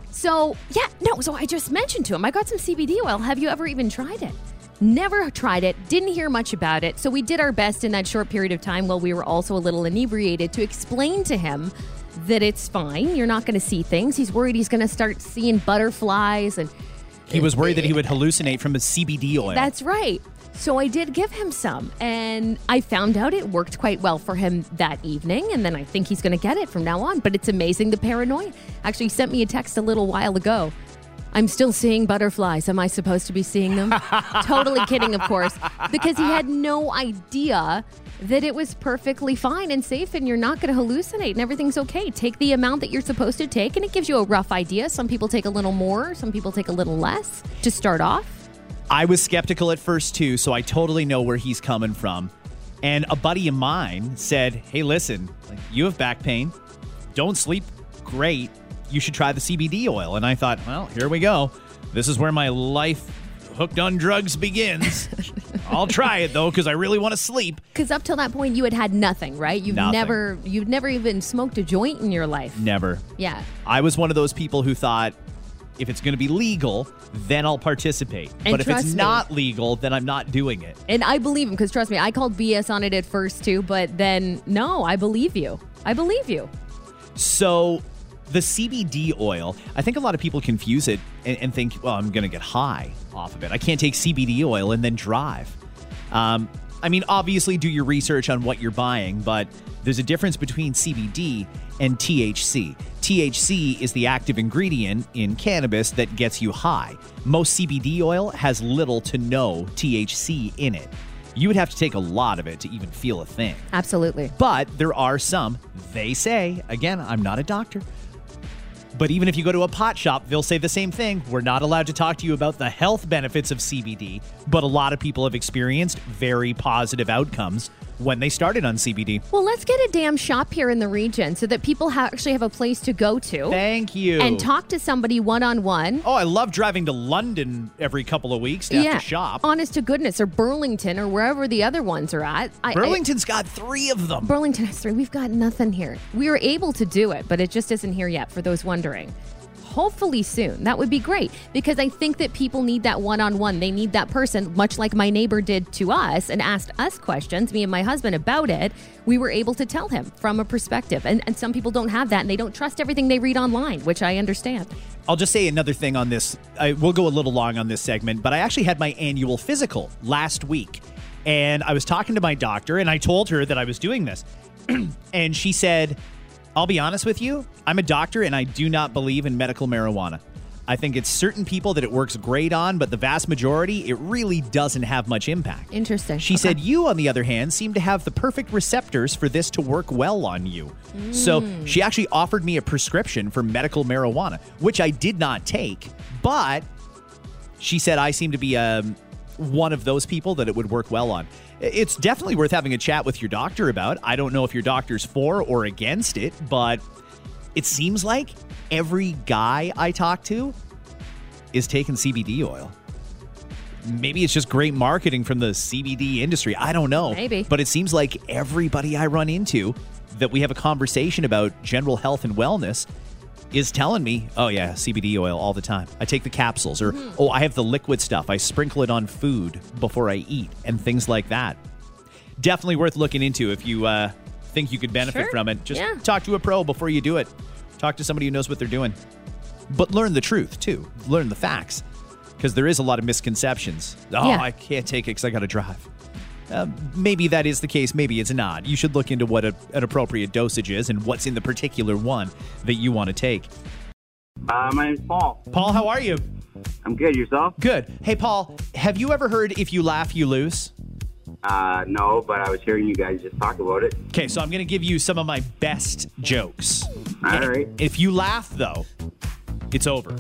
So, yeah, no, so I just mentioned to him, I got some CBD oil. Have you ever even tried it? Never tried it, didn't hear much about it. So, we did our best in that short period of time while we were also a little inebriated to explain to him that it's fine. You're not going to see things. He's worried he's going to start seeing butterflies and. He was worried that he would hallucinate from a CBD oil. That's right. So I did give him some, and I found out it worked quite well for him that evening. And then I think he's going to get it from now on. But it's amazing the paranoia. Actually, he sent me a text a little while ago. I'm still seeing butterflies. Am I supposed to be seeing them? totally kidding, of course, because he had no idea that it was perfectly fine and safe and you're not going to hallucinate and everything's okay. Take the amount that you're supposed to take, and it gives you a rough idea. Some people take a little more, some people take a little less to start off. I was skeptical at first too, so I totally know where he's coming from. And a buddy of mine said, "Hey, listen, you have back pain. Don't sleep great. You should try the CBD oil." And I thought, "Well, here we go. This is where my life hooked on drugs begins. I'll try it though cuz I really want to sleep." Because up till that point, you had had nothing, right? You've Nothing. never, you've never even smoked a joint in your life. Never. Yeah. I was one of those people who thought if it's going to be legal, then I'll participate. And but if it's me- not legal, then I'm not doing it. And I believe him because trust me, I called BS on it at first too, but then no, I believe you. I believe you. So the CBD oil, I think a lot of people confuse it and, and think, well, I'm going to get high off of it. I can't take CBD oil and then drive. Um, I mean, obviously, do your research on what you're buying, but there's a difference between CBD and THC. THC is the active ingredient in cannabis that gets you high. Most CBD oil has little to no THC in it. You would have to take a lot of it to even feel a thing. Absolutely. But there are some, they say, again, I'm not a doctor, but even if you go to a pot shop, they'll say the same thing. We're not allowed to talk to you about the health benefits of CBD, but a lot of people have experienced very positive outcomes when they started on CBD. Well, let's get a damn shop here in the region so that people ha- actually have a place to go to Thank you. and talk to somebody one on one. Oh, I love driving to London every couple of weeks to have to shop. honest to goodness, or Burlington, or wherever the other ones are at. I- I- Burlington's got three of them. Burlington has three. We've got nothing here. We were able to do it, but it just isn't here yet for those wondering. Hopefully soon. That would be great because I think that people need that one on one. They need that person, much like my neighbor did to us and asked us questions, me and my husband, about it. We were able to tell him from a perspective. And, and some people don't have that and they don't trust everything they read online, which I understand. I'll just say another thing on this. I, we'll go a little long on this segment, but I actually had my annual physical last week. And I was talking to my doctor, and I told her that I was doing this. and she said, I'll be honest with you, I'm a doctor, and I do not believe in medical marijuana. I think it's certain people that it works great on, but the vast majority, it really doesn't have much impact. Interesting. She Okay. said, You, on the other hand, seem to have the perfect receptors for this to work well on you. So Mm. she actually offered me a prescription for medical marijuana, which I did not take, but she said I seem to be um, one of those people that it would work well on. It's definitely worth having a chat with your doctor about. I don't know if your doctor's for or against it, but it seems like every guy I talk to is taking CBD oil. Maybe it's just great marketing from the CBD industry. I don't know. Maybe. But it seems like everybody I run into that we have a conversation about general health and wellness is telling me, oh, yeah, CBD oil all the time. I take the capsules, or Mm-hmm. oh, I have the liquid stuff. I sprinkle it on food before I eat, and things like that. Definitely worth looking into if you uh, think you could benefit Sure. from it. Just Yeah. talk to a pro before you do it. Talk to somebody who knows what they're doing. But learn the truth, too. Learn the facts. Because there is a lot of misconceptions. Oh, Yeah. I can't take it because I got to drive. Uh, maybe that is the case. Maybe it's not. You should look into what a, an appropriate dosage is and what's in the particular one that you want to take. Uh, my name's Paul. Paul, how are you? I'm good. Yourself? Good. Hey, Paul, have you ever heard if you laugh, you lose? Uh, no, but I was hearing you guys just talk about it. Okay, so I'm going to give you some of my best jokes. All right. If you laugh, though, it's over.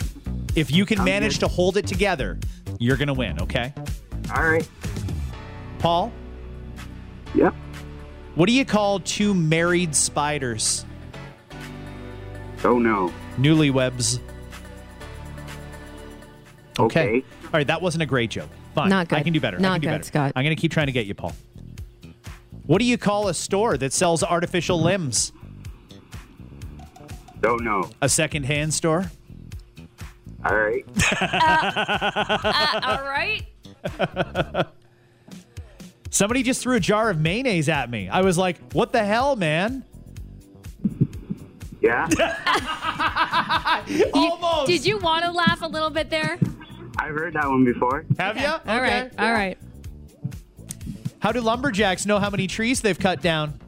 If you can Sounds manage good. to hold it together, you're going to win, okay? All right. Paul, Yep. what do you call two married spiders? Oh no. Newlywebs. Okay. All right, that wasn't a great joke. Fine. Not good. I can do better. I Not can do good, better. Scott. I'm going to keep trying to get you, Paul. What do you call a store that sells artificial limbs? Don't know. A secondhand store? All right. Uh, uh, all right. Somebody just threw a jar of mayonnaise at me. I was like, what the hell, man? Yeah. Almost. Did you want to laugh a little bit there? I've heard that one before. Have you? All right. All right. How do lumberjacks know how many trees they've cut down?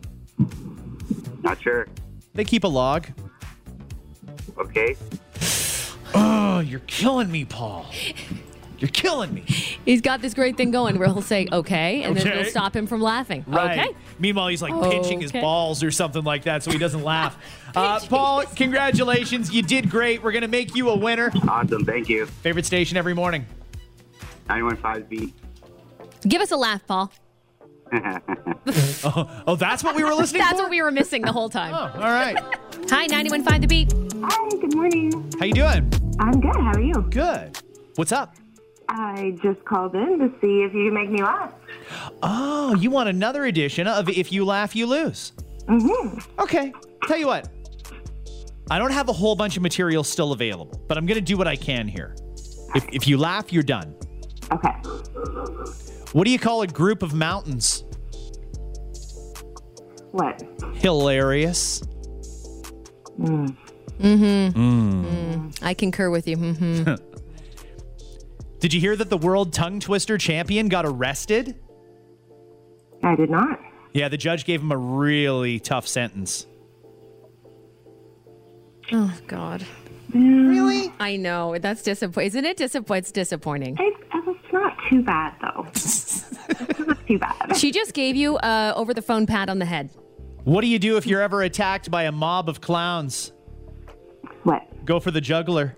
Not sure. They keep a log. Okay. Oh, you're killing me, Paul. You're killing me. He's got this great thing going where he'll say, okay, and then Okay. it'll stop him from laughing. Right. Okay. Meanwhile, he's like pinching his balls or something like that so he doesn't laugh. Uh, Paul, congratulations. You did great. We're going to make you a winner. Awesome. Thank you. Favorite station every morning? 915 B. Give us a laugh, Paul. Oh, oh, that's what we were listening to? That's for? what we were missing the whole time. Oh, all right. Hi, 91.5 The Beat. Hi, good morning. How you doing? I'm good. How are you? Good. What's up? I just called in to see if you can make me laugh. Oh, you want another edition of If You Laugh, You Lose. Mm-hmm. Okay. Tell you what. I don't have a whole bunch of material still available, but I'm going to do what I can here. If, if you laugh, you're done. Okay. What do you call a group of mountains? What? Hilarious. Mm-hmm. Mm. Mm. I concur with you. hmm Did you hear that the world tongue twister champion got arrested? I did not. Yeah, the judge gave him a really tough sentence. Oh, God. Really? I know. That's disappointing. Isn't it disappointing? It's disappointing. It, it's not too bad, though. it's not too bad. She just gave you uh, over the phone pat on the head. What do you do if you're ever attacked by a mob of clowns? What? Go for the juggler.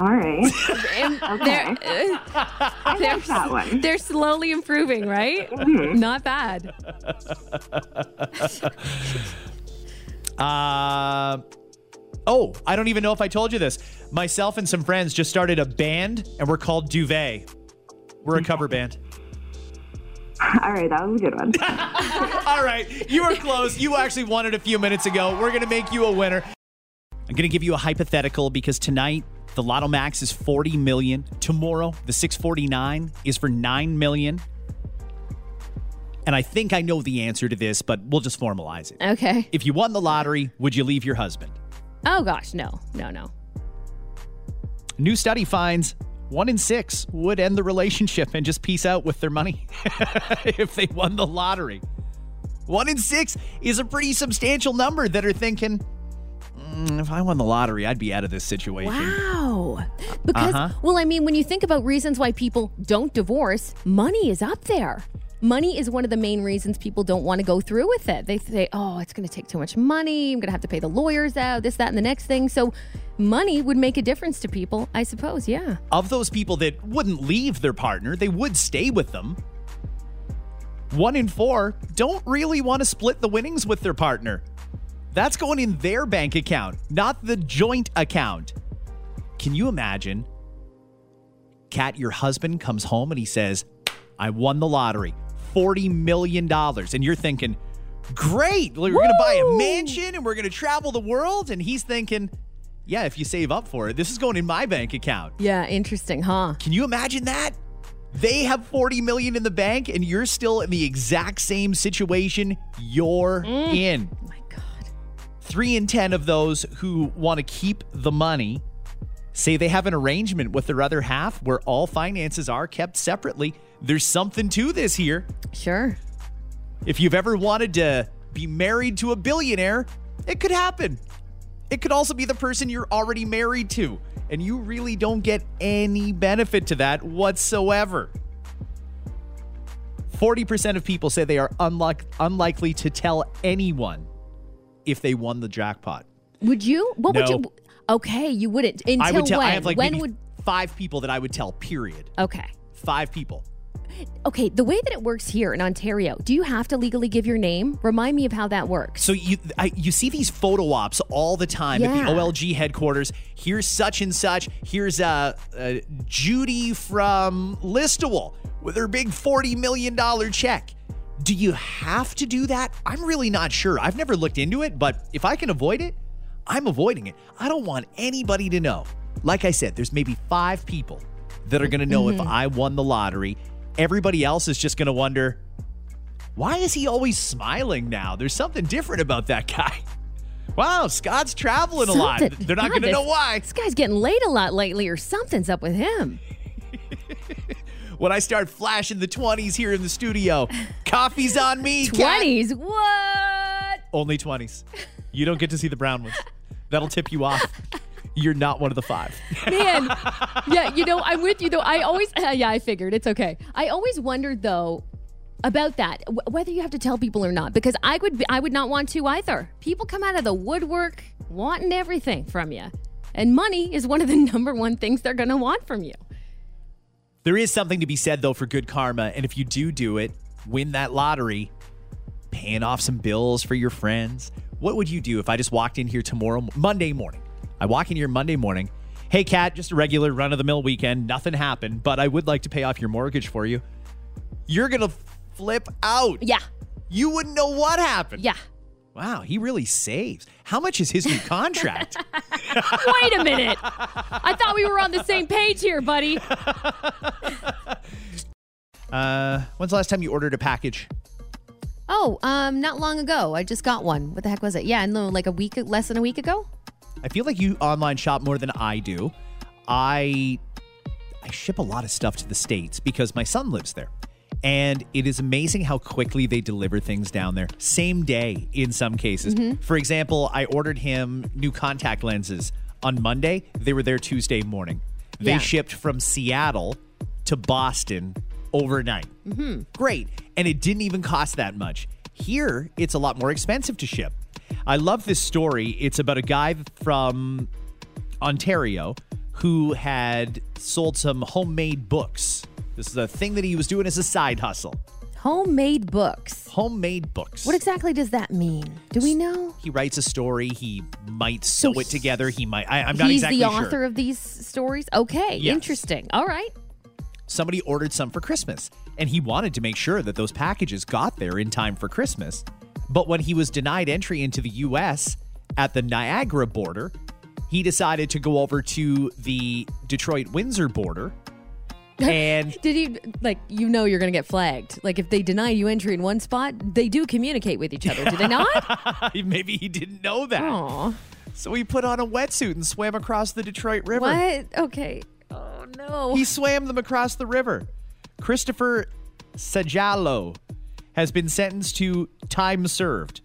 All right. And they're, uh, I like that one. they're slowly improving, right? Not bad. Uh, oh, I don't even know if I told you this. Myself and some friends just started a band, and we're called Duvet. We're a cover band. All right, that was a good one. All right, you were close. You actually won it a few minutes ago. We're going to make you a winner. I'm going to give you a hypothetical because tonight the Lotto Max is 40 million. Tomorrow the 649 is for 9 million. And I think I know the answer to this, but we'll just formalize it. Okay. If you won the lottery, would you leave your husband? Oh, gosh. No, no, no. New study finds one in six would end the relationship and just peace out with their money if they won the lottery. One in six is a pretty substantial number that are thinking, "Mm, if I won the lottery, I'd be out of this situation. Wow. Because, Uh-huh. well, I mean, when you think about reasons why people don't divorce, money is up there. Money is one of the main reasons people don't want to go through with it. They say, oh, it's going to take too much money. I'm going to have to pay the lawyers out, this, that, and the next thing. So, money would make a difference to people, I suppose. Yeah. Of those people that wouldn't leave their partner, they would stay with them. One in four don't really want to split the winnings with their partner. That's going in their bank account, not the joint account. Can you imagine? Kat, your husband comes home and he says, I won the lottery, $40 million. And you're thinking, great, we're going to buy a mansion and we're going to travel the world. And he's thinking, yeah, if you save up for it, this is going in my bank account. Yeah. Interesting, huh? Can you imagine that? They have 40 million in the bank and you're still in the exact same situation you're mm. in. 3 in 10 of those who want to keep the money say they have an arrangement with their other half where all finances are kept separately. There's something to this here. Sure. If you've ever wanted to be married to a billionaire, it could happen. It could also be the person you're already married to, and you really don't get any benefit to that whatsoever. 40% of people say they are unlike, unlikely to tell anyone if they won the jackpot. Would you? What would you? Okay, you wouldn't. Until I would tell when? I have like when would? five people that I would tell, period. Okay. Five people. Okay, the way that it works here in Ontario, do you have to legally give your name? Remind me of how that works. So you I, you see these photo ops all the time at the OLG headquarters. Here's such and such. Here's uh, uh, Judy from Listowel with her big forty million dollar check. Do you have to do that? I'm really not sure. I've never looked into it, but if I can avoid it, I'm avoiding it. I don't want anybody to know. Like I said, there's maybe five people that are going to know if mm-hmm. I won the lottery. Everybody else is just going to wonder, why is he always smiling now? There's something different about that guy. Wow, Scott's traveling a lot. They're not going to know why. This guy's getting laid a lot lately, or something's up with him. when I start flashing the 20s here in the studio. Coffee's on me. Kat. 20s. What? Only 20s. You don't get to see the brown ones. That'll tip you off. You're not one of the five. Man. yeah, you know, I'm with you though. I always, uh, yeah, I figured it's okay. I always wondered though about that, whether you have to tell people or not, because I would, be, I would not want to either. People come out of the woodwork wanting everything from you, and money is one of the number one things they're going to want from you. There is something to be said, though, for good karma. And if you do do it, win that lottery, paying off some bills for your friends. What would you do if I just walked in here tomorrow, Monday morning? I walk in here Monday morning. Hey, Kat, just a regular run of the mill weekend. Nothing happened, but I would like to pay off your mortgage for you. You're going to flip out. Yeah. You wouldn't know what happened. Yeah. Wow, he really saves. How much is his new contract? Wait a minute. I thought we were on the same page here, buddy. uh, when's the last time you ordered a package? Oh, um, not long ago. I just got one. What the heck was it? Yeah, no, like a week, less than a week ago. I feel like you online shop more than I do. I I ship a lot of stuff to the states because my son lives there. And it is amazing how quickly they deliver things down there. Same day in some cases. For example, I ordered him new contact lenses on Monday. They were there Tuesday morning. They Yeah. shipped from Seattle to Boston overnight. Mm-hmm. Great. And it didn't even cost that much. Here, it's a lot more expensive to ship. I love this story. It's about a guy from Ontario who had sold some homemade books. This is a thing that he was doing as a side hustle. Homemade books. Homemade books. What exactly does that mean? Do we know? he writes a story. He might sew it he- together. He might. I, I'm not exactly. Sure. He's exactly the sure. author of these stories. Okay, Yes. interesting. All right. somebody ordered some for Christmas, and he wanted to make sure that those packages got there in time for Christmas. But when he was denied entry into the U.S. at the Niagara border, he decided to go over to the Detroit Windsor border. And Did he like you know you're gonna get flagged? Like if they deny you entry in one spot, they do communicate with each other, do they not? maybe he didn't know that. Aw. So he put on a wetsuit and swam across the Detroit River. What? Okay. Oh no. He swam them across the river. Christopher Sajalo has been sentenced to time served.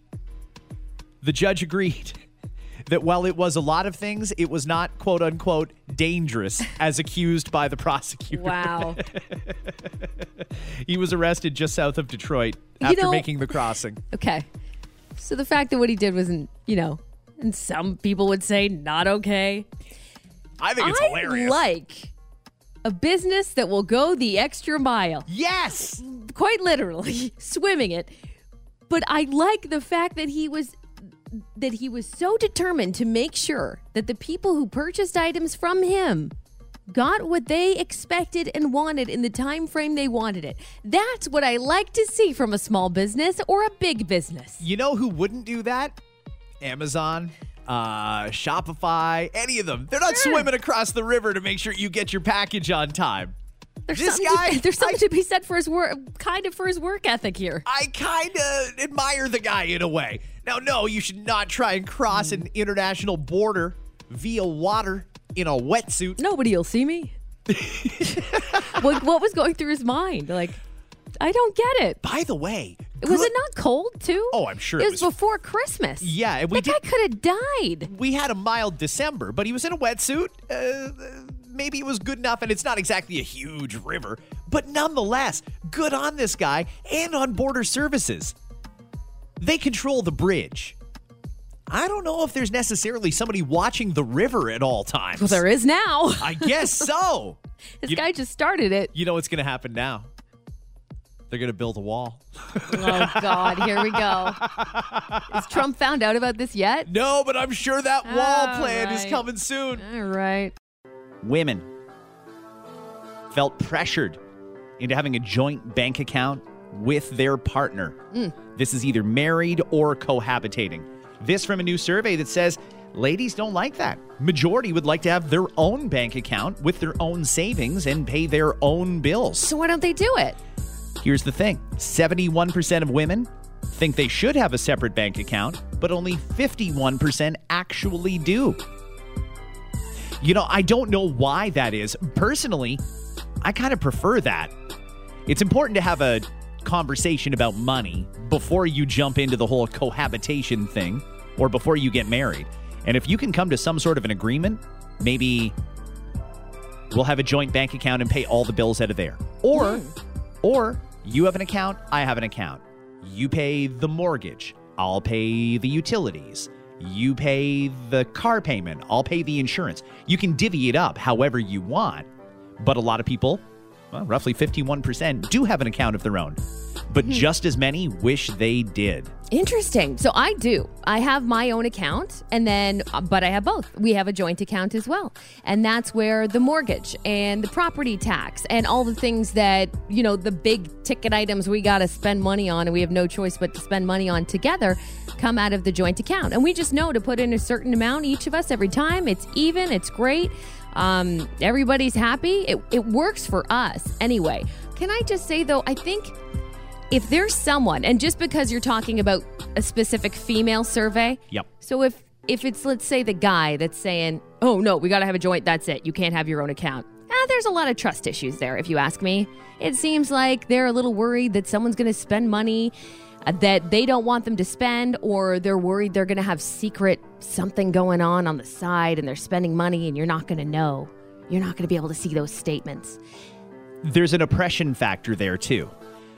The judge agreed that while it was a lot of things, it was not quote unquote dangerous as accused by the prosecutor. Wow. He was arrested just south of Detroit You after know- making the crossing. Okay. So the fact that what he did wasn't, you know, and some people would say not okay. I think it's hilarious. I hilarious. like a business that will go the extra mile. yes. Quite literally, swimming it. But I like the fact that he was that he was so determined to make sure that the people who purchased items from him got what they expected and wanted in the time frame they wanted it. That's what I like to see from a small business or a big business. You know who wouldn't do that? Amazon, uh, Shopify, any of them. They're not swimming across the river to make sure you get your package on time. There's This something, guy- to, there's something to be said for his work, kind of for his work ethic here. I kind of admire the guy in a way. Now, no, you should not try and cross an international border via water in a wetsuit. Nobody will see me. what, what was going through his mind? Like, I don't get it. By the way, Was good- it not cold too? Oh, I'm sure it it was, was- before Christmas. Yeah, and we that did- guy could have died. we had a mild December, but he was in a wetsuit. Uh, maybe it was good enough, and it's not exactly a huge river, but nonetheless, good on this guy and on border services. They control the bridge. I don't know if there's necessarily somebody watching the river at all times. Well, there is now. I guess so. this you- guy just started it. You know what's going to happen now? They're going to build a wall. Oh God, here we go. Has Trump found out about this yet? No, but I'm sure that wall All plan is coming soon. All right. women felt pressured into having a joint bank account with their partner. Mm. This is either married or cohabitating. This from a new survey that says ladies don't like that. Majority would like to have their own bank account with their own savings and pay their own bills. So why don't they do it? Here's the thing 71% of women think they should have a separate bank account, but only 51% actually do. You know, I don't know why that is. Personally, I kind of prefer that. It's important to have a conversation about money before you jump into the whole cohabitation thing or before you get married. And if you can come to some sort of an agreement, maybe we'll have a joint bank account and pay all the bills out of there. Or hmm. or you have an account, I have an account. You pay the mortgage, I'll pay the utilities. You pay the car payment, I'll pay the insurance. You can divvy it up however you want. But a lot of people, well, roughly 51%, do have an account of their own. But just as many wish they did. Interesting. So I do. I have my own account and then, uh, but I have both. We have a joint account as well. And that's where the mortgage and the property tax and all the things that, you know, the big ticket items we got to spend money on and we have no choice but to spend money on together come out of the joint account. And we just know to put in a certain amount each of us every time. It's even, it's great. Um, everybody's happy. It, it works for us anyway. Can I just say though, I think if there's someone, and just because you're talking about a specific female survey, Yep. so if if it's let's say the guy that's saying, "Oh no, we got to have a joint. That's it. You can't have your own account." Ah, there's a lot of trust issues there, if you ask me. It seems like they're a little worried that someone's going to spend money that they don't want them to spend, or they're worried they're going to have secret something going on on the side, and they're spending money, and you're not going to know. You're not going to be able to see those statements. There's an oppression factor there too.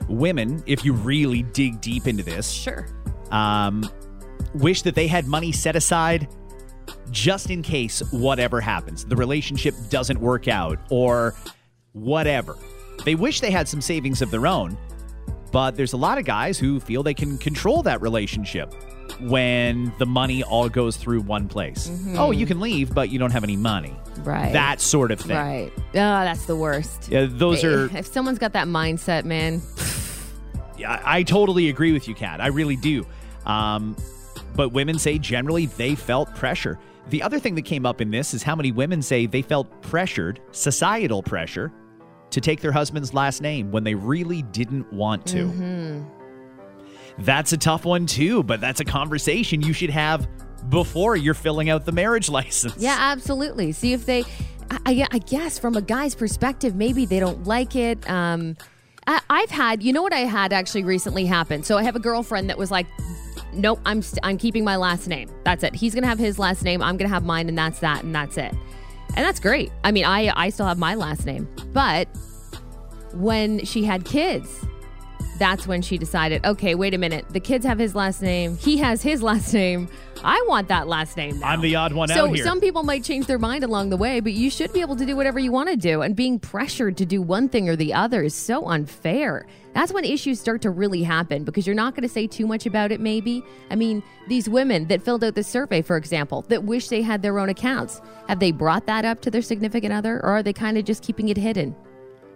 Women, if you really dig deep into this, Sure. um, wish that they had money set aside just in case whatever happens. The relationship doesn't work out or whatever. They wish they had some savings of their own, but there's a lot of guys who feel they can control that relationship when the money all goes through one place. Oh, you can leave, but you don't have any money. Right. That sort of thing. Right. Oh, that's the worst. Yeah, those are If someone's got that mindset, man, Yeah, I I totally agree with you, Kat. I really do. Um, but women say generally they felt pressure. The other thing that came up in this is how many women say they felt pressured, societal pressure, to take their husband's last name when they really didn't want to. That's a tough one, too, but that's a conversation you should have before you're filling out the marriage license. Yeah, absolutely. See if they, I, I guess from a guy's perspective, maybe they don't like it. Um, I, I've had, you know what I had actually recently happen. So I have a girlfriend that was like, nope, I'm st- I'm keeping my last name. That's it. He's gonna have his last name. I'm gonna have mine, and that's that, and that's it. And that's great. I mean, I I still have my last name, but when she had kids, that's when she decided, okay, wait a minute. The kids have his last name. He has his last name. I want that last name now. I'm the odd one so out here. some people might change their mind along the way, but you should be able to do whatever you want to do. And being pressured to do one thing or the other is so unfair. That's when issues start to really happen because you're not going to say too much about it, maybe. I mean, these women that filled out the survey, for example, that wish they had their own accounts, have they brought that up to their significant other or are they kind of just keeping it hidden?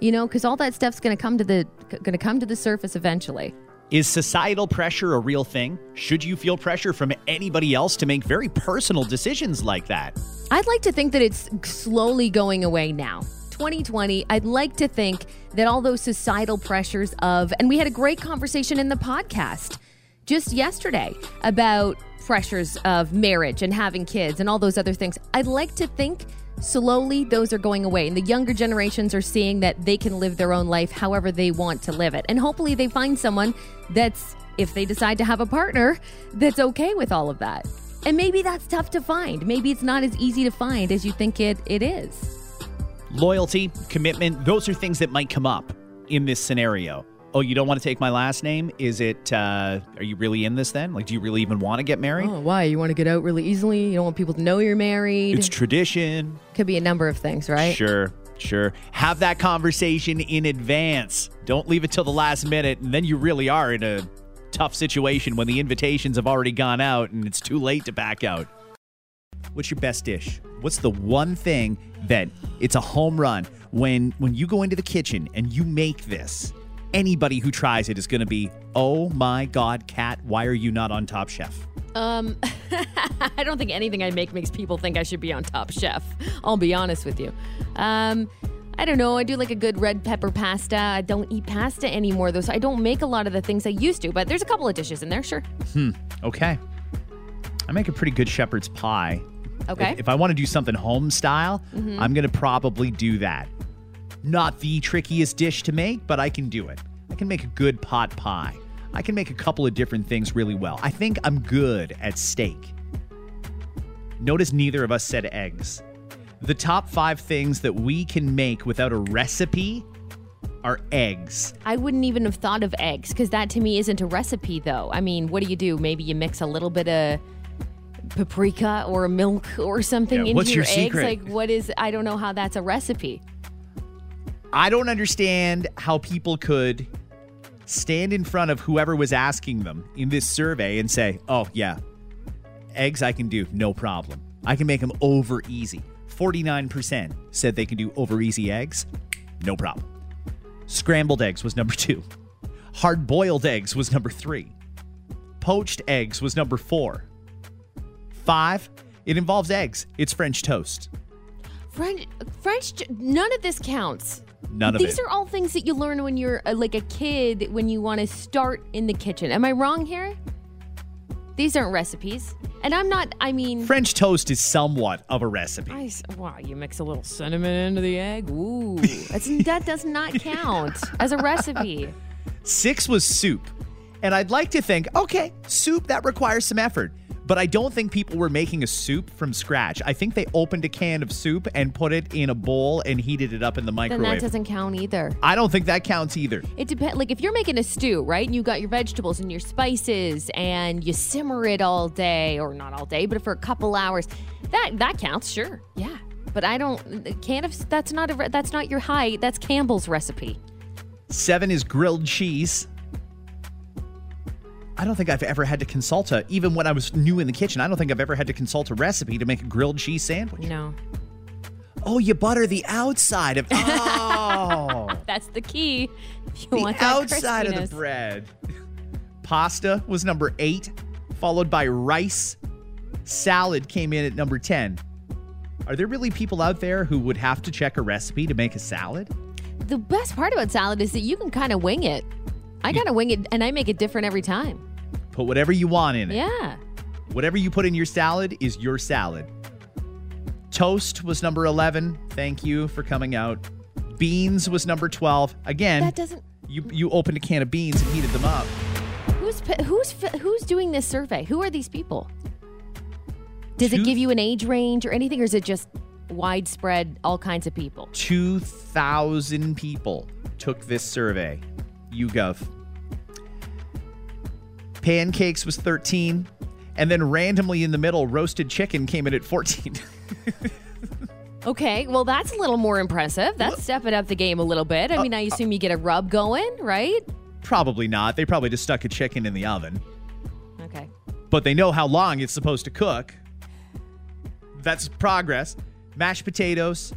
You know, because all that stuff's going to come to the going to come to the surface eventually. Is societal pressure a real thing? Should you feel pressure from anybody else to make very personal decisions like that? I'd like to think that it's slowly going away now. 2020, I'd like to think that all those societal pressures of, and we had a great conversation in the podcast just yesterday about pressures of marriage and having kids and all those other things. I'd like to think slowly those are going away and the younger generations are seeing that they can live their own life however they want to live it. And hopefully they find someone that's, if they decide to have a partner, that's okay with all of that. And maybe that's tough to find. Maybe it's not as easy to find as you think it, it is. Loyalty, commitment, those are things that might come up in this scenario. Oh, you don't want to take my last name? Is it, uh, are you really in this then? Like, do you really even want to get married? Oh, why? You want to get out really easily? You don't want people to know you're married? It's tradition. Could be a number of things, right? Sure, sure. Have that conversation in advance. Don't leave it till the last minute, and then you really are in a tough situation when the invitations have already gone out and it's too late to back out. What's your best dish? What's the one thing that it's a home run when when you go into the kitchen and you make this? Anybody who tries it is going to be, "Oh my god, Kat, why are you not on Top Chef?" Um, I don't think anything I make makes people think I should be on Top Chef. I'll be honest with you. Um, I don't know. I do like a good red pepper pasta. I don't eat pasta anymore, though, so I don't make a lot of the things I used to. But there's a couple of dishes in there, sure. Hmm. Okay. I make a pretty good shepherd's pie. Okay. If, if I want to do something home style, I'm going to probably do that. Not the trickiest dish to make, but I can do it. I can make a good pot pie. I can make a couple of different things really well. I think I'm good at steak. Notice neither of us said eggs. The top five things that we can make without a recipe are eggs. I wouldn't even have thought of eggs because that to me isn't a recipe, though. I mean, what do you do? Maybe you mix a little bit of paprika or milk or something Yeah, into what's your eggs. secret? Like, what is? I don't know how that's a recipe. I don't understand how people could stand in front of whoever was asking them in this survey and say, oh, yeah, eggs I can do, no problem. I can make them over easy. 49% said they can do over easy eggs, no problem. Scrambled eggs was number two. Hard boiled eggs was number three. Poached eggs was number four. Five, it involves eggs. It's French toast. French, French, none of this counts. None of These it. are all things that you learn when you're uh, like a kid when you want to start in the kitchen. Am I wrong here? These aren't recipes. And I'm not, I mean, French toast is somewhat of a recipe. I s- wow, you mix a little cinnamon into the egg. Ooh, that's, that does not count as a recipe. Six was soup. And I'd like to think, okay, soup, that requires some effort. But I don't think people were making a soup from scratch. I think they opened a can of soup and put it in a bowl and heated it up in the microwave. Then that doesn't count either. I don't think that counts either. It depends. Like if you're making a stew, right? And you got your vegetables and your spices, and you simmer it all day, or not all day, but for a couple hours, that that counts. Sure, yeah. But I don't. Can't have. That's not a. That's not your height. That's Campbell's recipe. Seven is grilled cheese. I don't think I've ever had to consult a, even when I was new in the kitchen, I don't think I've ever had to consult a recipe to make a grilled cheese sandwich. No, Oh, you butter the outside of, oh. that's the key. If you the want that outside of the bread. Pasta was number eight, followed by rice. Salad came in at number 10. Are there really people out there who would have to check a recipe to make a salad? The best part about salad is that you can kind of wing it. I kind of wing it, and I make it different every time. Put whatever you want in it. Yeah. Whatever you put in your salad is your salad. Toast was number 11. Thank you for coming out. Beans was number 12. Again, That doesn't. you, you opened a can of beans and heated them up. Who's who's who's doing this survey? Who are these people? Does it give you an age range or anything, or is it just widespread, all kinds of people? 2,000 people took this survey. YouGov. Pancakes was 13. And then randomly in the middle, roasted chicken came in at 14. Okay, well that's a little more impressive. That's stepping up the game a little bit. I mean, uh, I uh, assume you get a rub going, right? probably not. They probably just stuck a chicken in the oven. Okay. but they know how long it's supposed to cook. That's progress. Mashed potatoes,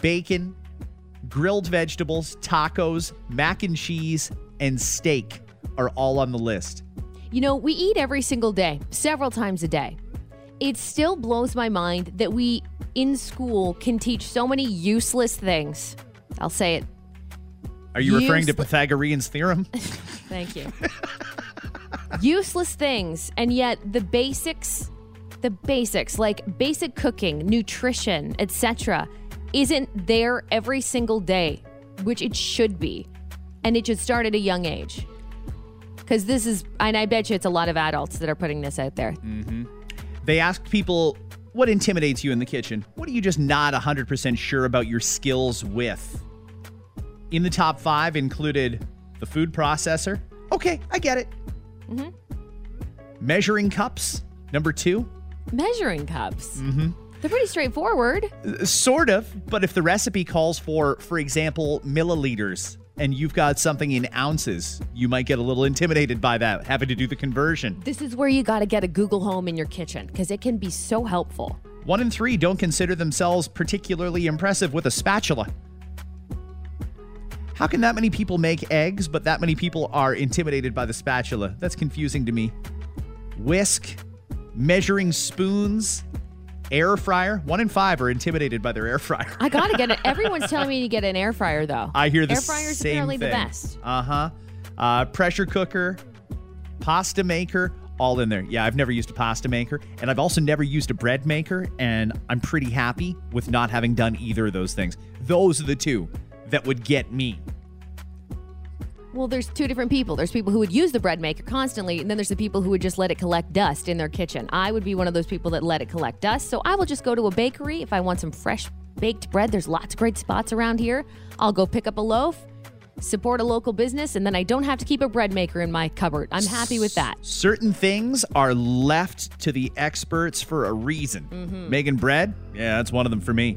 bacon, grilled vegetables, tacos, mac and cheese, and steak are all on the list. You know, we eat every single day, several times a day. It still blows my mind that we in school can teach so many useless things. I'll say it. Are you referring to Pythagorean's theorem? Thank you. useless things, and yet the basics, the basics like basic cooking, nutrition, etc., isn't there every single day, which it should be. And it should start at a young age. Because this is, and I bet you it's a lot of adults that are putting this out there. They asked people, what intimidates you in the kitchen? What are you just not 100% sure about your skills with? In the top five included the food processor. Okay, I get it. Measuring cups, number two. Measuring cups. Mm-hmm. They're pretty straightforward. Sort of, but if the recipe calls for, for example, milliliters, and you've got something in ounces, you might get a little intimidated by that, having to do the conversion. This is where you got to get a Google Home in your kitchen because it can be so helpful. One in three don't consider themselves particularly impressive with a spatula. How can that many people make eggs, but that many people are intimidated by the spatula? That's confusing to me. Whisk, measuring spoons, air fryer. One in five are intimidated by their air fryer. I gotta get it. Everyone's telling me to get an air fryer though. I hear the air fryer's same apparently the best. Uh-huh. Uh Pressure cooker, pasta maker, all in there. Yeah, I've never used a pasta maker, and I've also never used a bread maker, and I'm pretty happy with not having done either of those things. Those are the two that would get me? Well, there's two different people. There's people who would use the bread maker constantly, and then there's the people who would just let it collect dust in their kitchen. I would be one of those people that let it collect dust. So I will just go to a bakery if I want some fresh baked bread. There's lots of great spots around here. I'll go pick up a loaf, support a local business, and then I don't have to keep a bread maker in my cupboard. I'm happy with that. Certain things are left to the experts for a reason. Mm-hmm. Making bread, yeah, that's one of them for me.